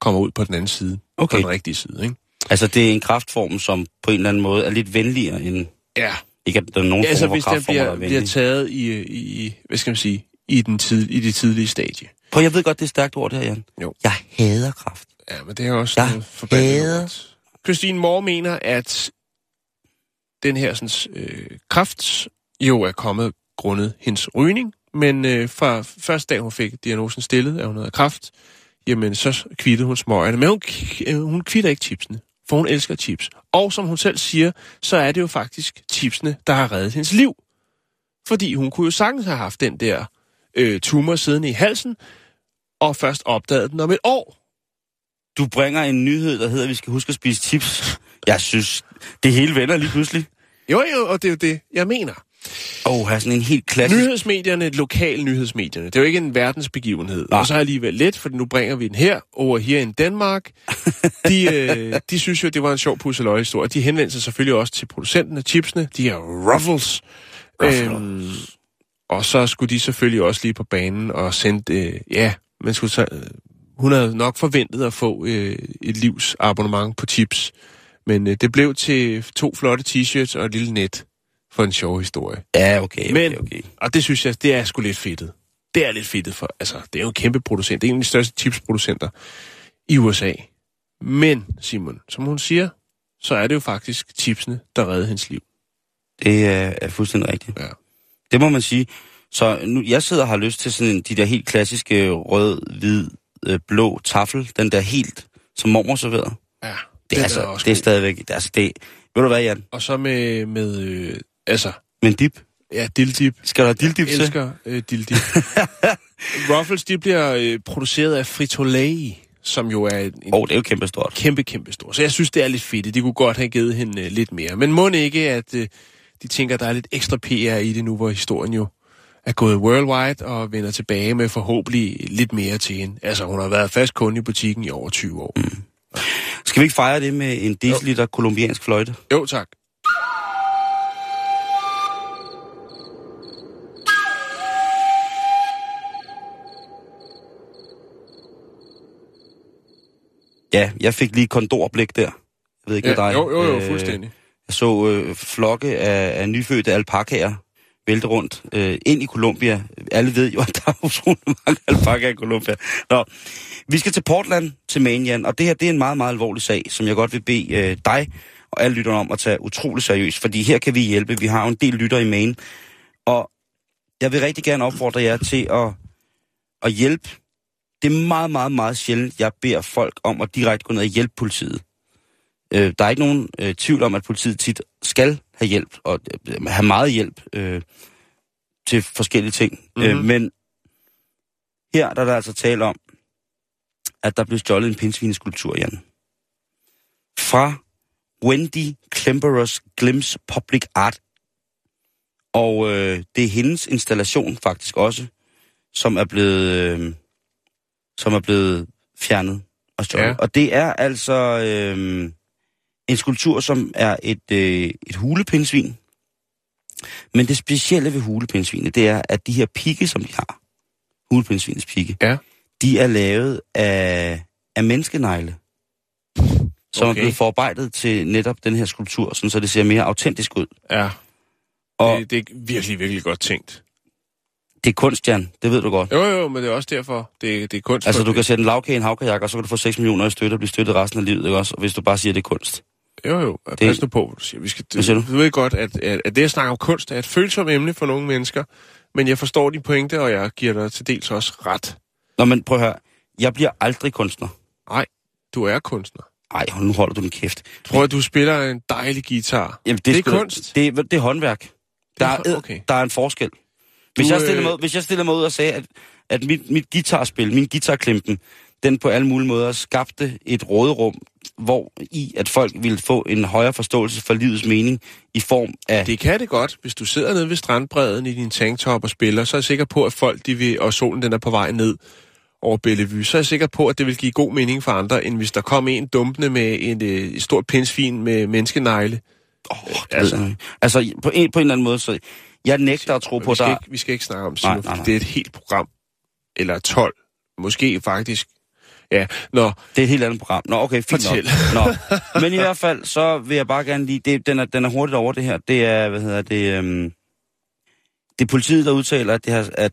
kommer ud på den anden side. Okay. På den rigtige side, ikke? Altså, det er en kraftform, som på en eller anden måde er lidt venligere end... Ja. Ikke, at der er nogen Altså, form hvis for den bliver, er bliver taget i, i, hvad skal man sige, i, den tid, i det tidlige stadie. Prøv, jeg ved godt, det er stærkt ord, det her, Jan. Jo. Jeg hader kraft. Ja, men det er også Jeg noget hader-. Christine Moore mener, at den her sådan, øh, kraft jo er kommet grundet hendes rygning, men øh, fra første dag, hun fik diagnosen stillet, at hun havde kraft, jamen så kvittede hun smøgerne. Men hun, øh, hun kvitter ikke chipsene, for hun elsker chips. Og som hun selv siger, så er det jo faktisk chipsene, der har reddet hendes liv. Fordi hun kunne jo sagtens have haft den der øh, tumor siddende i halsen, og først opdaget den om et år. Du bringer en nyhed, der hedder, at vi skal huske at spise chips. Jeg synes, det hele vender lige pludselig. Jo, jo, og det er jo det, jeg mener. Åh, oh, sådan en helt klassisk... Nyhedsmedierne, lokal nyhedsmedierne, det er jo ikke en verdensbegivenhed. Nej. Og så er alligevel lidt, for nu bringer vi den her, over her i Danmark. De, øh, de synes jo, det var en sjov pusseløje-historie. De henvendte sig selvfølgelig også til producenten af chipsene, de her Ruffles. Ruffles. Øhm, og så skulle de selvfølgelig også lige på banen og sende, øh, ja, man skulle så, øh, hun havde nok forventet at få øh, et livs abonnement på chips. Men øh, det blev til to flotte t-shirts og et lille net for en sjov historie. Ja, okay, okay, Men- okay. Og det synes jeg, det er sgu lidt fedtet. Det er lidt fedtet, for altså, det er jo en kæmpe producent. Det er en af de største chipsproducenter i USA. Men, Simon, som hun siger, så er det jo faktisk chipsene, der redder hendes liv. Det er, er fuldstændig rigtigt. Ja. Det må man sige. Så nu, jeg sidder og har lyst til sådan en, de der helt klassiske rød, hvid, øh, blå tafel. Den der helt, som mormor serverede. Ja, Det er, altså, også det er stadigvæk... det er Altså, det, ved du hvad, Jan? Og så med, med øh, altså, Men dip? ja, dilldip. Skal der dilldip Jeg til? elsker øh, dilldip. Ruffles, de bliver øh, produceret af Frito-Lay, som jo er en, oh, det er jo kæmpestort. kæmpe, kæmpe stor. Så jeg synes, det er lidt fedt. De kunne godt have givet hende øh, lidt mere. Men må ikke, at øh, de tænker, at der er lidt ekstra PR i det nu, hvor historien jo er gået worldwide og vender tilbage med forhåbentlig lidt mere til hende. Altså, hun har været fast kunde i butikken i over 20 år. Mm. Skal vi ikke fejre det med en deciliter kolumbiansk fløjte? Jo, tak. Ja, jeg fik lige kondorblik der. Jeg ved ikke, Ja, hvad dig. jo, jo, jo, Øh, fuldstændig. Jeg så øh, flokke af, af nyfødte alpakaer vælte rundt øh, ind i Colombia. Alle ved jo, at der er utrolig mange alpakaer i Colombia. Nå, vi skal til Portland, til Maine, og det her det er en meget, meget alvorlig sag, som jeg godt vil bede øh, dig og alle lytterne om at tage utrolig seriøst, fordi her kan vi hjælpe. Vi har jo en del lytter i Maine, og jeg vil rigtig gerne opfordre jer til at, at hjælpe. Det er meget, meget, meget sjældent, jeg beder folk om at direkte gå ned og hjælpe politiet. Øh, der er ikke nogen øh, tvivl om, at politiet tit skal have hjælp, og øh, have meget hjælp øh, til forskellige ting. Mm-hmm. Øh, Mhm. men her der er der altså tale om, at der blev stjålet en pindsvineskulptur, Jan. Fra Wendy Klemperers Glims Public Art Og øh, det er hendes installation faktisk også, som er blevet, øh, som er blevet fjernet og stjålet. Ja. Og det er altså øh, en skulptur, som er et, øh, et hulepindsvin. Men det specielle ved hulepindsvinet, det er, at de her pigge, som de har, hulepindsvinets pigge, Ja. de er lavet af, af menneskenegle, som Okay. er blevet forarbejdet til netop den her skulptur, sådan, så det ser mere autentisk ud. Ja, Og det, det er virkelig, virkelig godt tænkt. det er kunst, Jan. Det ved du godt. Jo, jo, men det er også derfor, det, det er kunst. Altså, du kan sætte en lavkage i en havkajak, og så kan du få 6 millioner i støtte og blive støttet resten af livet, ikke også? Og hvis du bare siger, det er kunst. Jo, jo, pas Det- nu på, hvad du siger. Vi skal, Hvad siger du? du ved godt, at, at, at det at snakke om kunst er et følsomt emne for nogle mennesker, men jeg forstår din pointe, og jeg giver dig til dels også ret. Nå, men prøv at høre. Jeg bliver aldrig kunstner. Nej, du er kunstner. Ej, nu holder du din kæft. Prøv at du spiller en dejlig guitar. Jamen, Det er sgu da- kunst. Det, er- det er håndværk. Der er er, okay. der er en forskel. Hvis, Du, jeg stiller øh, mig, ud- hvis jeg stiller mig ud og sagde, at, at mit, mit guitarspil, min guitarklimpen, den på alle mulige måder skabte et råderum, hvor i at folk ville få en højere forståelse for livets mening i form af... Det kan det godt, hvis du sidder nede ved strandbredden i din tanktop og spiller, så er jeg sikker på, at folk, de vil, og solen den er på vej ned over Bellevue, så er jeg sikker på, at det vil give god mening for andre, end hvis der kom en dumpende med en, øh, et stort pindsvin med menneskenegle. Oh, altså. altså, på, en, på en eller anden måde, så jeg nægter at tro på, vi, skal der... ikke, vi skal ikke snakke om Simon, Nej, nej, nej. det er et helt program. Eller 12. Måske faktisk. Ja, nå, Det er et helt andet program. Nå, okay, fint Fortæl. nok. Nå. Men i hvert fald, så vil jeg bare gerne lige... Det, den, er, den er hurtigt over det her. Det er, hvad hedder det... Øhm, det er politiet, der udtaler, at, det her, at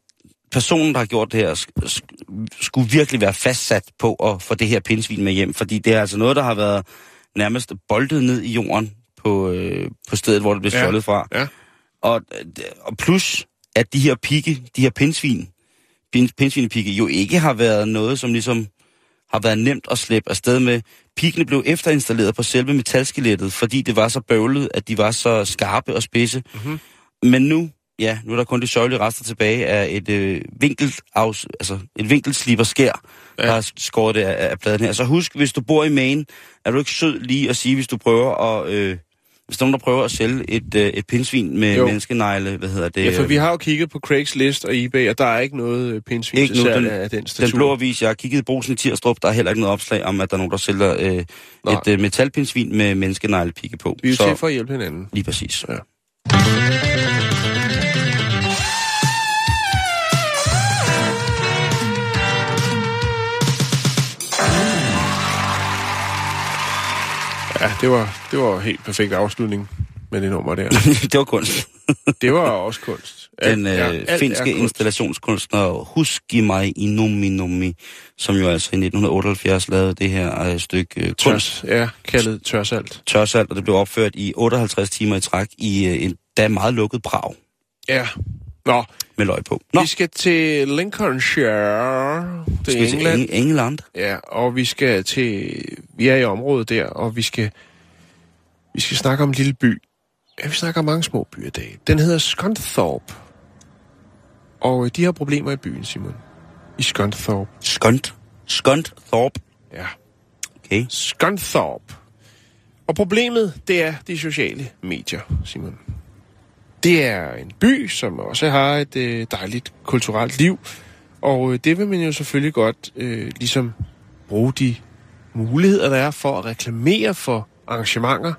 personen, der har gjort det her, sk- sk- skulle virkelig være fastsat på at få det her pindsvin med hjem. Fordi det er altså noget, der har været nærmest boldet ned i jorden på, øh, på stedet, hvor det blev Ja. stjålet fra. Ja. Og, og plus, at de her pigge, de her pindsvin, pin, pindsvinepigge, jo ikke har været noget, som ligesom har været nemt at slippe afsted med. Piggene blev efterinstalleret på selve metalskelettet, fordi det var så bøvlet, at de var så skarpe og spidse. Mhm. Men nu, ja, nu er der kun de sørgelige rester tilbage af et øh, vinkelafs, altså et vinkelsliber skær, Ja. ja. der har skåret det af, af pladen her. Så husk, hvis du bor i Maine, er du ikke sød lige at sige, hvis du prøver at... Øh, hvis der er nogen, der prøver at sælge et, øh, et pindsvin med Jo. menneskenegle, hvad hedder det? ja, for øh, vi har jo kigget på Craigslist og eBay, og der er ikke noget øh, pindsvin Ikke til den- af den Den statur. blå avis, jeg har kigget i brusen i Tirstrup, der er heller ikke noget opslag om, at der er nogen, der sælger øh, Nej. et øh, metalpindsvin med menneskeneglepigge på. Vi er jo Så til for at hjælpe hinanden. lige præcis. Ja. Ja, det var, det var helt perfekt afslutning med det nummer der. det var kunst. Det var også kunst. Alt Den er- øh, er finske kunst. installationskunstner Huski Mai Inumi Numi, som jo altså i 1978 lavede det her øh, stykke øh, kunst, Tørs, ja, kaldet tørsalt. tørsalt, og det blev opført i 58 timer i træk i øh, en da meget lukket brag Ja. Nå, med løg på. Nå, vi skal til Lincolnshire. Det skal er vi til England. Eng- England. Ja, og vi skal til... Vi er i området der, og vi skal... Vi skal snakke om en lille by. Ja, vi snakker om mange små byer i dag. Den hedder Scunthorpe. Og øh, de har problemer i byen, Simon. I Scunthorpe. Skunt. Skunt Thorpe. Ja. Okay. Scunthorpe. Og problemet, det er de sociale medier, Simon. Det er en by, som også har et øh, dejligt kulturelt liv. Og øh, det vil man jo selvfølgelig godt øh, ligesom bruge de muligheder, der er for at reklamere for arrangementer,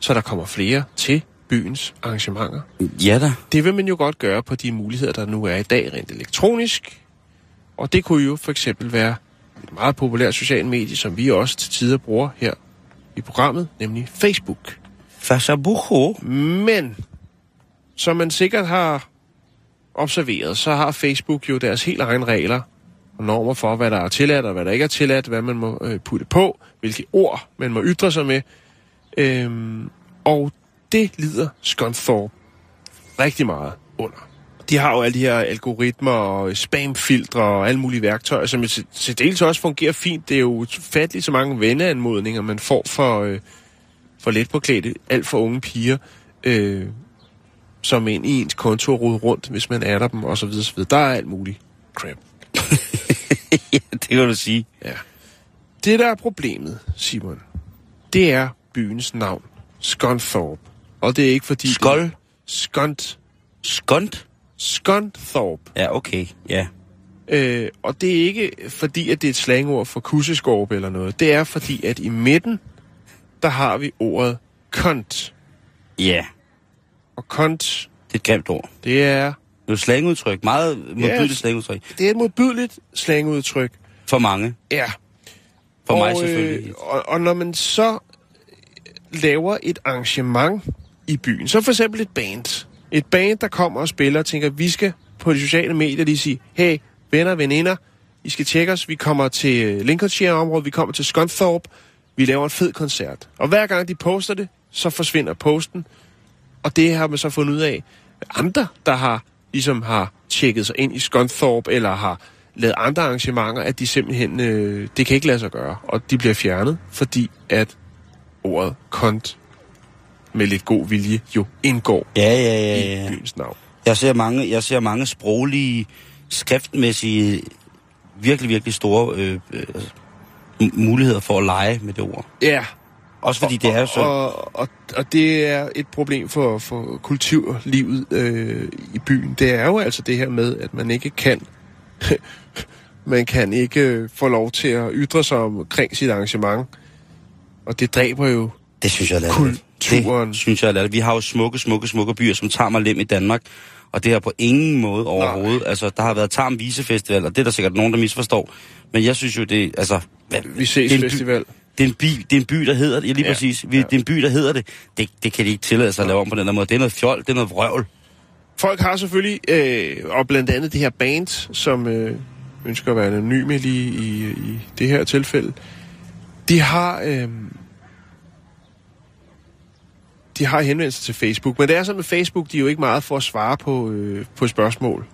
så der kommer flere til byens arrangementer. Ja da. Det vil man jo godt gøre på de muligheder, der nu er i dag rent elektronisk. Og det kunne jo for eksempel være et meget populært socialt medie, som vi også til tider bruger her i programmet, nemlig Facebook. Fasabucho. Men, som man sikkert har observeret, så har Facebook jo deres helt egne regler og normer for, hvad der er tilladt og hvad der ikke er tilladt, hvad man må øh, putte på, hvilke ord man må ytre sig med. Øhm, og det lider Scunthorpe rigtig meget under. De har jo alle de her algoritmer og spamfiltre og alle mulige værktøjer, som til, til dels også fungerer fint. Det er jo fatligt så mange venneanmodninger, man får for, øh, for let påklædte, alt for unge piger, øh, som ind i ens konto og rundt, hvis man adder dem, og så videre, så videre. Der er alt muligt crap. ja, det kan du sige. Ja. Det, der er problemet, Simon, det er byens navn. Scunthorpe. Og det er ikke fordi... Skold. Skunt. Skont? Skunthorpe. Ja, okay. Ja. Øh, og det er ikke fordi, at det er et slangord for kusseskorpe eller noget. Det er fordi, at i midten, der har vi ordet kont. Ja, Og kont, det er et grimt ord. det er, Det er slangudtryk. Meget modbydeligt Yes. slangudtryk. det er et modbydeligt slangudtryk. For mange. Ja. For og, mig selvfølgelig. Øh, og, og når man så laver et arrangement i byen, så for eksempel et band. Et band, der kommer og spiller og tænker, vi skal på de sociale medier lige sige, hey, venner veninder, I skal tjekke os, vi kommer til øh, Lincolnshire-området, vi kommer til Scunthorpe, vi laver en fed koncert. Og hver gang de poster det, så forsvinder posten, og det har man så fundet ud af, andre, der har ligesom har tjekket sig ind i Scunthorpe, eller har lavet andre arrangementer, at de simpelthen, øh, det kan ikke lade sig gøre, og de bliver fjernet, fordi at ordet kont med lidt god vilje jo indgår Ja, ja, ja, i ja. byens navn. Jeg ser mange, jeg ser mange sproglige, skriftmæssige, virkelig, virkelig store øh, øh, m- muligheder for at lege med det ord. Ja, Også fordi det er jo så... og, og, og det er et problem for, for kulturlivet øh, i byen. Det er jo altså det her med, at man ikke kan man kan ikke øh, få lov til at ytre sig omkring sit arrangement. Og det dræber jo Det synes jeg er. Kulturen. Det synes jeg er. Vi har jo smukke, smukke, smukke byer, som tager mig lem i Danmark. Og det har på ingen måde overhovedet. Altså, der har været Tarm Visefestival, og det er der sikkert nogen, der misforstår. Men jeg synes jo, det altså... Hvad, Vi ses det en by- festival. Det er, en by, det er en by, der hedder det. Ja, lige Ja, præcis. Vi, ja. Det er en by, der hedder det. det. Det kan de ikke tillade sig at lave om på den der måde. Det er noget fjol, det er noget vrøvl. Folk har selvfølgelig, øh, og blandt andet det her band, som øh, ønsker at være anonyme lige i, i det her tilfælde, de har, øh, de har henvendt sig til Facebook. Men det er sådan med Facebook, de er jo ikke meget for at svare på, øh, på spørgsmål.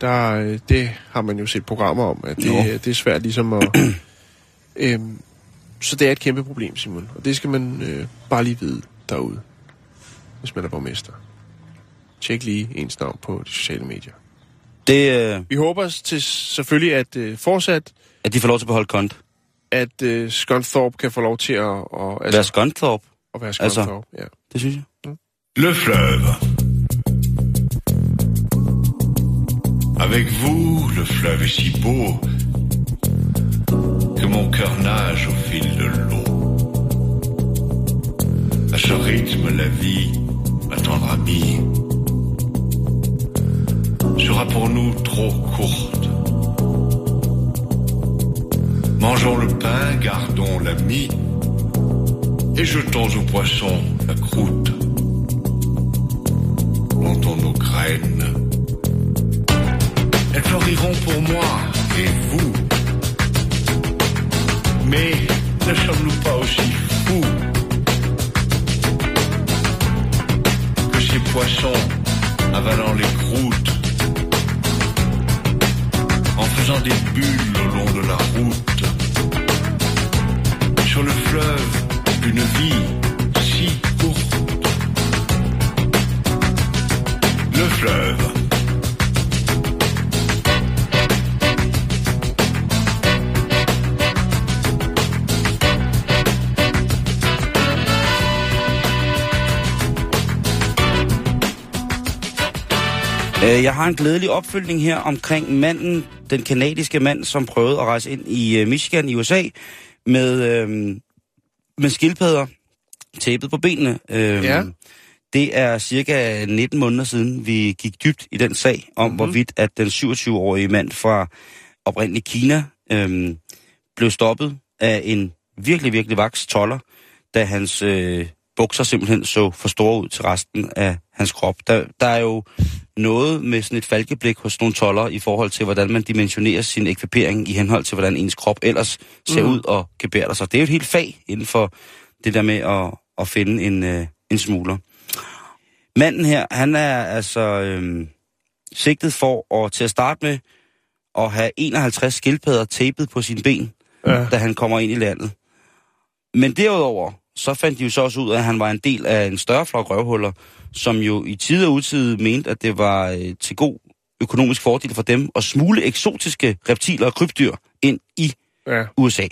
Der, øh, det har man jo set programmer om, at det, Jo. det er svært ligesom at... øh, så det er et kæmpe problem, Simon. Og det skal man øh, bare lige vide derude, hvis man er borgmester. Tjek lige ens navn på de sociale medier. Det, øh, Vi håber til selvfølgelig, at øh, fortsat, at de får lov til at beholde kont. at øh, Scunthorpe kan få lov til at, at, Altså, Være Skontorp, at være altså- Scunthorpe. Ja. det synes jeg. Le fleuve. Avec vous, le fleuve est si beau mon cœur nage au fil de l'eau. À ce rythme, la vie, ma tendre amie, sera pour nous trop courte. Mangeons le pain, gardons la mie, et jetons aux poissons la croûte. Plantons nos graines. Elles fleuriront pour moi et vous. Mais ne sommes-nous pas aussi fous que ces poissons avalant les croûtes, en faisant des bulles au long de la route, sur le fleuve d'une vie si courte? Le fleuve. Jeg har en glædelig opfølgning her omkring manden, den kanadiske mand, som prøvede at rejse ind i øh, Michigan i USA med, øh, med skildpadder tæppet på benene. Øh, Ja. Det er cirka 19 måneder siden, vi gik dybt i den sag om, mm-hmm. hvorvidt at den 27-årige mand fra oprindeligt Kina øh, blev stoppet af en virkelig, virkelig vaks toller, da hans øh, bukser simpelthen så for store ud til resten af hans krop. Der, der er jo noget med sådan et falkeblik hos nogle toller i forhold til, hvordan man dimensionerer sin ekvipering i henhold til, hvordan ens krop ellers ser mm. ud og gebærer sig. Det er jo et helt fag inden for det der med at, at finde en, øh, en smugler. Manden her, han er altså øh, sigtet for at til at starte med at have 51 skildpadder tapet på sine ben, Ja. da han kommer ind i landet. Men derudover, så fandt de jo så også ud af, at han var en del af en større flok røvhuller, som jo i tid og utid mente, at det var øh, til god økonomisk fordel for dem at smule eksotiske reptiler og krybdyr ind i Ja. USA.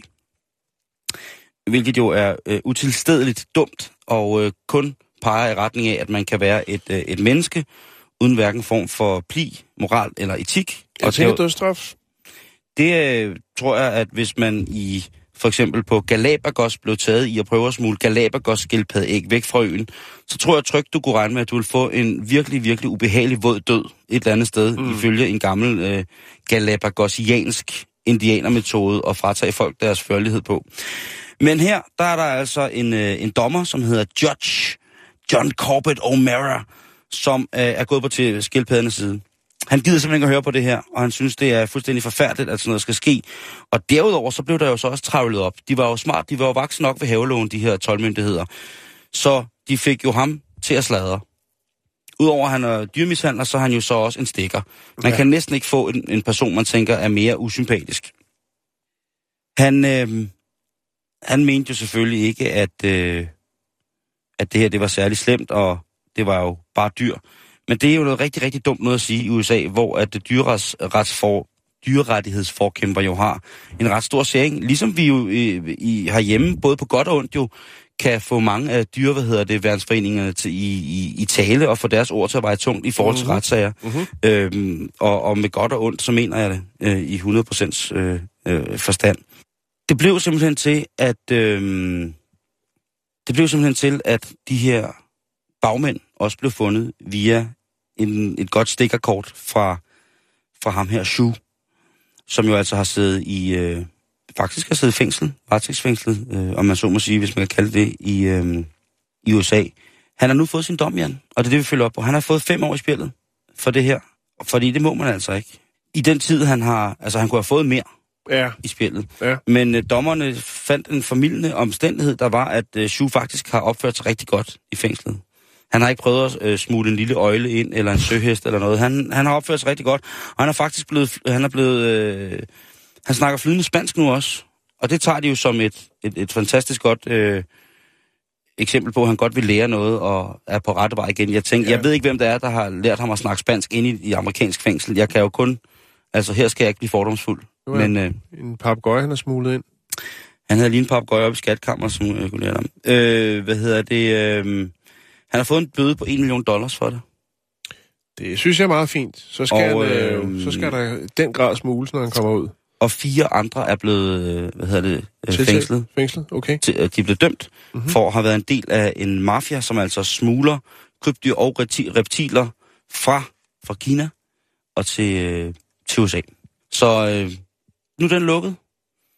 Hvilket jo er øh, utilstedeligt dumt, og øh, kun peger i retning af, at man kan være et, øh, et menneske, uden hverken form for pli, moral eller etik. Jeg Og tænker det, dødsstraf. det øh, tror jeg, at hvis man i for eksempel på Galapagos blev taget i at prøve at smule Galapagos skildpaddeæg væk fra øen, så tror jeg trygt, du kunne regne med, at du vil få en virkelig, virkelig ubehagelig våd død et eller andet sted, mm. ifølge en gammel øh, Galapagosiansk indianermetode at fratage folk deres førlighed på. Men her, der er der altså en, øh, en dommer, som hedder Judge John Corbett O'Mara, som øh, er gået på til skildpaddernes side. Han gider simpelthen ikke at høre på det her, og han synes, det er fuldstændig forfærdeligt, at sådan noget skal ske. Og derudover, så blev der jo så også travlet op. De var jo smart, de var jo voksen nok ved havelån, de her 12 myndigheder. Så de fik jo ham til at sladre. Udover at han er dyrmishandler, så er han jo så også en stikker. Man Ja. kan næsten ikke få en, en person, man tænker er mere usympatisk. Han, øh, han mente jo selvfølgelig ikke, at, øh, at det her det var særlig slemt, og det var jo bare dyr. Men det er jo noget rigtig, rigtig dumt noget at sige i USA, hvor at dyreretsfor, dyrerettighedsforkæmper jo har en ret stor særing. Ligesom vi jo i, i, herhjemme, både på godt og ondt jo, kan få mange af dyre, hvad hedder det, værnsforeningerne til, i, i, i tale og få deres ord til at veje tungt i forhold til Mhm. retssager. Mhm. Øhm, og, og med godt og ondt, så mener jeg det øh, i 100% øh, øh, forstand. Det blev simpelthen til, at øh, det blev simpelthen til, at de her bagmænd også blev fundet via en, et godt stikkerkort fra, fra ham her, Shu, som jo altså har siddet i, øh, faktisk har siddet i fængsel, varetægtsfængslet, øh, om man så må sige, hvis man kan kalde det, i, øh, i USA. Han har nu fået sin dom, Jan, og det er det, vi følger op på. Han har fået fem år i spillet for det her, fordi det må man altså ikke. I den tid, han har, altså han kunne have fået mere Ja, i spillet. Ja. Men øh, dommerne fandt en formidlende omstændighed, der var, at øh, Shu faktisk har opført sig rigtig godt i fængslet. Han har ikke prøvet at øh, smule en lille øjle ind, eller en søhest eller noget. Han, han har opført sig rigtig godt, og han er faktisk blevet, han er blevet, øh, han snakker flydende spansk nu også. Og det tager de jo som et, et, et fantastisk godt øh, eksempel på, at han godt vil lære noget og er på rette vej igen. Jeg tænker, Ja. jeg ved ikke, hvem det er, der har lært ham at snakke spansk inde i, i amerikansk fængsel. Jeg kan jo kun, altså her skal jeg ikke blive fordomsfuld. Er Men øh, en papegøje, han har smuglet ind. han havde lige en papegøje op i skatkammer, som jeg kunne lære ham. Øh, hvad hedder det? Øh, han har fået en bøde på 1 million dollars for det. Det synes jeg er meget fint. Så skal, Og, han, øh, øhm, så skal der den grad smugles, når han kommer ud. Og fire andre er blevet, øh, hvad hedder det, øh, Tiltalt. fængslet. Fængslet, okay. Til, øh, de er blevet dømt Mhm. mm-hmm. for at have været en del af en mafia, som altså smugler krybdyr og repti- reptiler fra, fra Kina og til, øh, til USA. Så øh, nu er den lukket.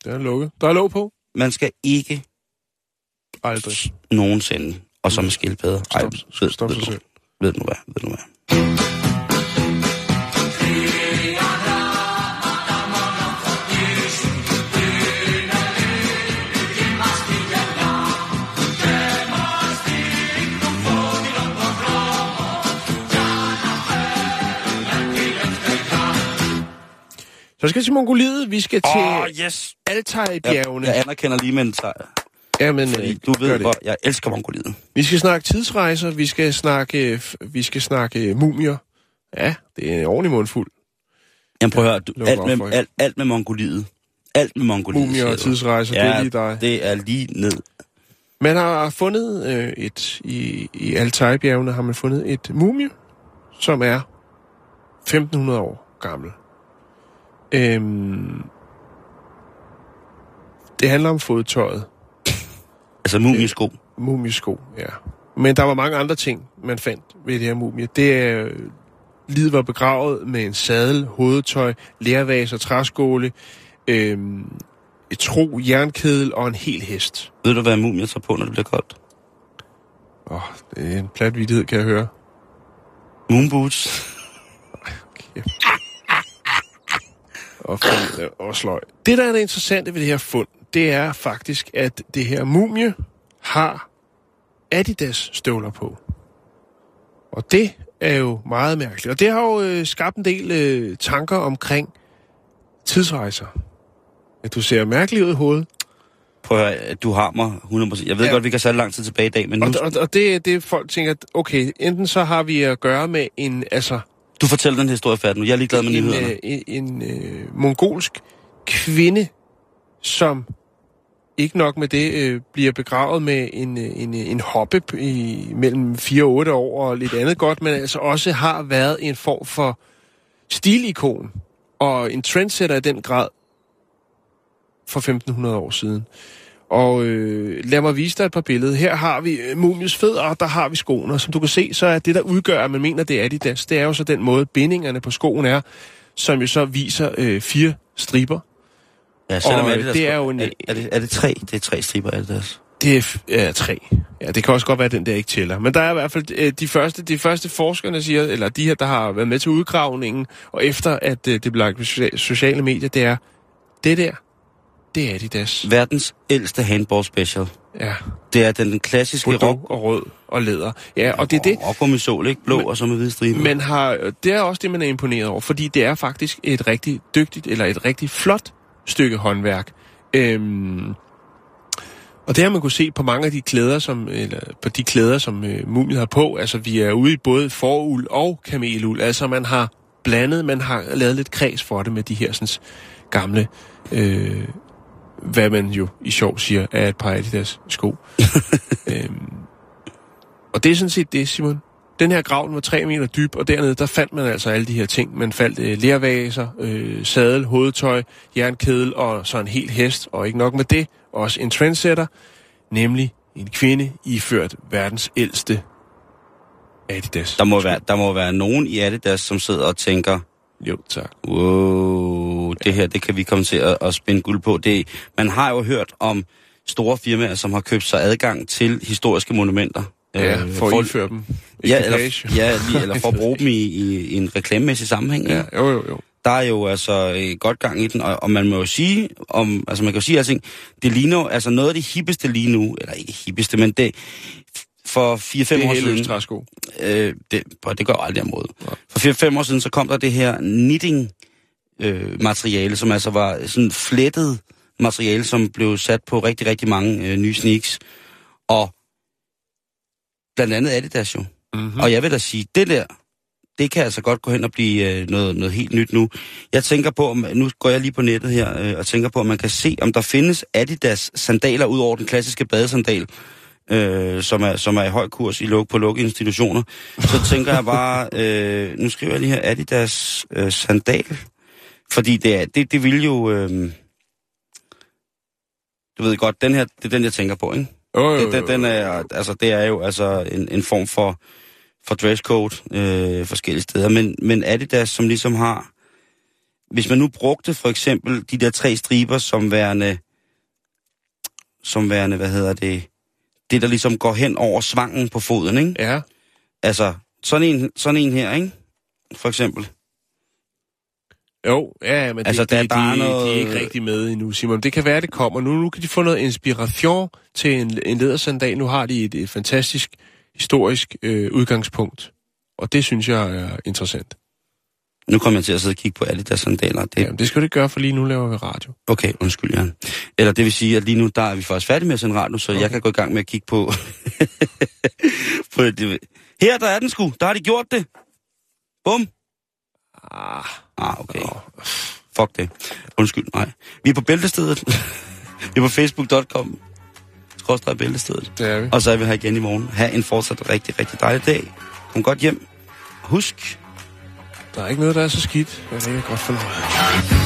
Det er lukket. Der er låg på. Man skal ikke Aldrig. nogensinde, og så med skildpadder. Ej, Stop, ved, stop ved, sig du- selv. ved du hvad, ved du hvad. Så skal vi til Mongoliet. Vi skal til Åh, oh, yes! Jeg, Altai-bjergene. jeg anerkender lige med en sejr, Jamen, fordi øh, du ved, det. hvor jeg elsker Mongoliet. Vi skal snakke tidsrejser, vi skal snakke, vi skal snakke mumier. Ja, det er en ordentlig mundfuld. Jamen prøv at høre, du, alt, med, alt, alt med Mongoliet. Alt med Mongoliet. Mumier og tidsrejser, ja, det er lige dig. det er lige ned. Man har fundet øh, et, i, i Altai-bjergene har man fundet et mumie, som er 1500 år gammel. Øhm, det handler om fodtøjet. Altså mumiesko. Mumiesko, ja. Men der var mange andre ting, man fandt ved det her mumie. Det er, livet var begravet med en sadel, hovedtøj, lærvaser, træskåle, øhm, et tro, jernkedel og en hel hest. Ved du, hvad mumier tager på, når det bliver koldt? Åh, oh, det er en plat vidighed, kan jeg høre. Moonboots. Og, fandme, og sløj. Det, der er det interessante ved det her fund, det er faktisk, at det her mumie har Adidas støvler på. Og det er jo meget mærkeligt. Og det har jo øh, skabt en del øh, tanker omkring tidsrejser. At du ser mærkelig ud i hovedet. Prøv at høre, du har mig 100%. Jeg ved Ja. godt, vi kan sætte lang tid tilbage i dag, men nu, Og, og, og det er det, folk tænker, at okay, enten så har vi at gøre med en, altså, du fortæller den historie færdig nu. Jeg er ligeglad med en, nyhederne. øh, en, en øh, mongolsk kvinde, som ikke nok med det, øh, bliver begravet med en, øh, en, øh, en hoppe i, mellem 4 og 8 år og lidt andet godt, men altså også har været en form for stilikon og en trendsetter i den grad for 1500 år siden. Og øh, lad mig vise dig et par billeder. Her har vi øh, mumies fødder, og der har vi skoene. Og som du kan se, så er det, der udgør, at man mener, det er Adidas, det er jo så den måde, bindingerne på skoen er, som jo så viser øh, fire striber. Ja, selvom Og, er det, det er jo en- Er, er, det, er det tre? Det er tre striber, er det deres? Det er, er tre. Ja, det kan også godt være, at den der ikke tæller. Men der er i hvert fald øh, de første, de første forskerne siger, eller de her, der har været med til udgravningen, og efter at øh, det blev lagt på socia- sociale medier, det er, det der, det er Adidas. Verdens ældste handball special. Ja, Det er den klassiske rock. Bordeaux og rød og læder. Ja, og det er det, Rock med sol, ikke? Blå Men- og så med hvide striber. Men har, det er også det, man er imponeret over, fordi det er faktisk et rigtig dygtigt, eller et rigtig flot stykke håndværk. Øhm, og det har man kunne se på mange af de klæder, som, eller på de klæder, som øh, Mumien har på. Altså, vi er ude i både foruld og kameluld. Altså, man har blandet, man har lavet lidt kreds for det med de her sådan, gamle, øh, hvad man jo i sjov siger, er et par Adidas sko. øhm, og det er sådan set det, Simon. Den her grav var 3 meter dyb, og dernede, der fandt man altså alle de her ting. Man fandt øh, lervaser, øh, sadel, hovedtøj, jernkedel og så en hel hest. Og ikke nok med det, også en trendsetter, nemlig en kvinde iført verdens ældste Adidas. Der må, være, der må være nogen i Adidas, som sidder og tænker, Jo, tak. wow, det her, det kan vi komme til at, at spænde guld på. Det, man har jo hørt om store firmaer, som har købt sig adgang til historiske monumenter. Ja, Øh, for at indføre dem. Ja, eller, ja, lige, eller for at bruge dem i, i, i en reklamemæssig sammenhæng. Ja, jo, jo, jo. Der er jo altså øh, godt gang i den, og, og man må jo sige, om, altså man kan jo sige alting, det ligner jo, altså noget af det hippeste lige nu, eller ikke hippeste, men det, for 4-5 Det er år siden, træsko. øh, det, prøv, det gør aldrig området. For 4-5 år siden, så kom der det her knitting øh, materiale, som altså var sådan flettet materiale, som blev sat på rigtig, rigtig mange øh, nye sneaks. Og blandt andet Adidas jo. Mm-hmm. Og jeg vil da sige, det der, det kan altså godt gå hen og blive øh, noget, noget helt nyt nu. Jeg tænker på, om, nu går jeg lige på nettet her, øh, og tænker på, om man kan se, om der findes Adidas sandaler ud over den klassiske badesandal, øh, som, er, som er i høj kurs i luk, på lukkede institutioner. Så tænker jeg bare, øh, nu skriver jeg lige her Adidas øh, sandal, fordi det, er, det, det vil jo... Øh, du ved godt, den her, det er den, jeg tænker på, ikke? Jo, jo, Det, den, den er, altså, det er jo altså en, en form for, for dresscode øh, forskellige steder. Men, men Adidas, som ligesom har... Hvis man nu brugte for eksempel de der tre striber som værende... Som værende, hvad hedder det? Det, der ligesom går hen over svangen på foden, ikke? Ja, Altså, sådan en, sådan en her, ikke? For eksempel. Jo, ja, men Altså, det, der- de, der er de, noget- de er ikke rigtig med endnu, Simon. Det kan være, det kommer. Nu, nu kan de få noget inspiration til en, en ledersandal. Nu har de et, et fantastisk historisk øh, udgangspunkt. Og det synes jeg er interessant. Nu kommer jeg til at sidde og kigge på Adidas sandaler. Det, Jamen, det skal du ikke gøre, for lige nu laver vi radio. Okay, undskyld, Jan. Eller det vil sige, at lige nu, der er vi faktisk færdige med at sende radio, så okay. jeg kan gå i gang med at kigge på... på det. Her, der er den sgu. Der har de gjort det. Bum. Ah, Ah, okay. Fuck det. Undskyld, nej. Vi er på bæltestedet. vi er på facebook.com. Skråstrej bæltestedet. det er vi. Og så er vi her igen i morgen. Ha' en fortsat rigtig, rigtig dejlig dag. Kom godt hjem. Husk, Der er ikke noget, der er så skidt. Jeg er godt fornøjet.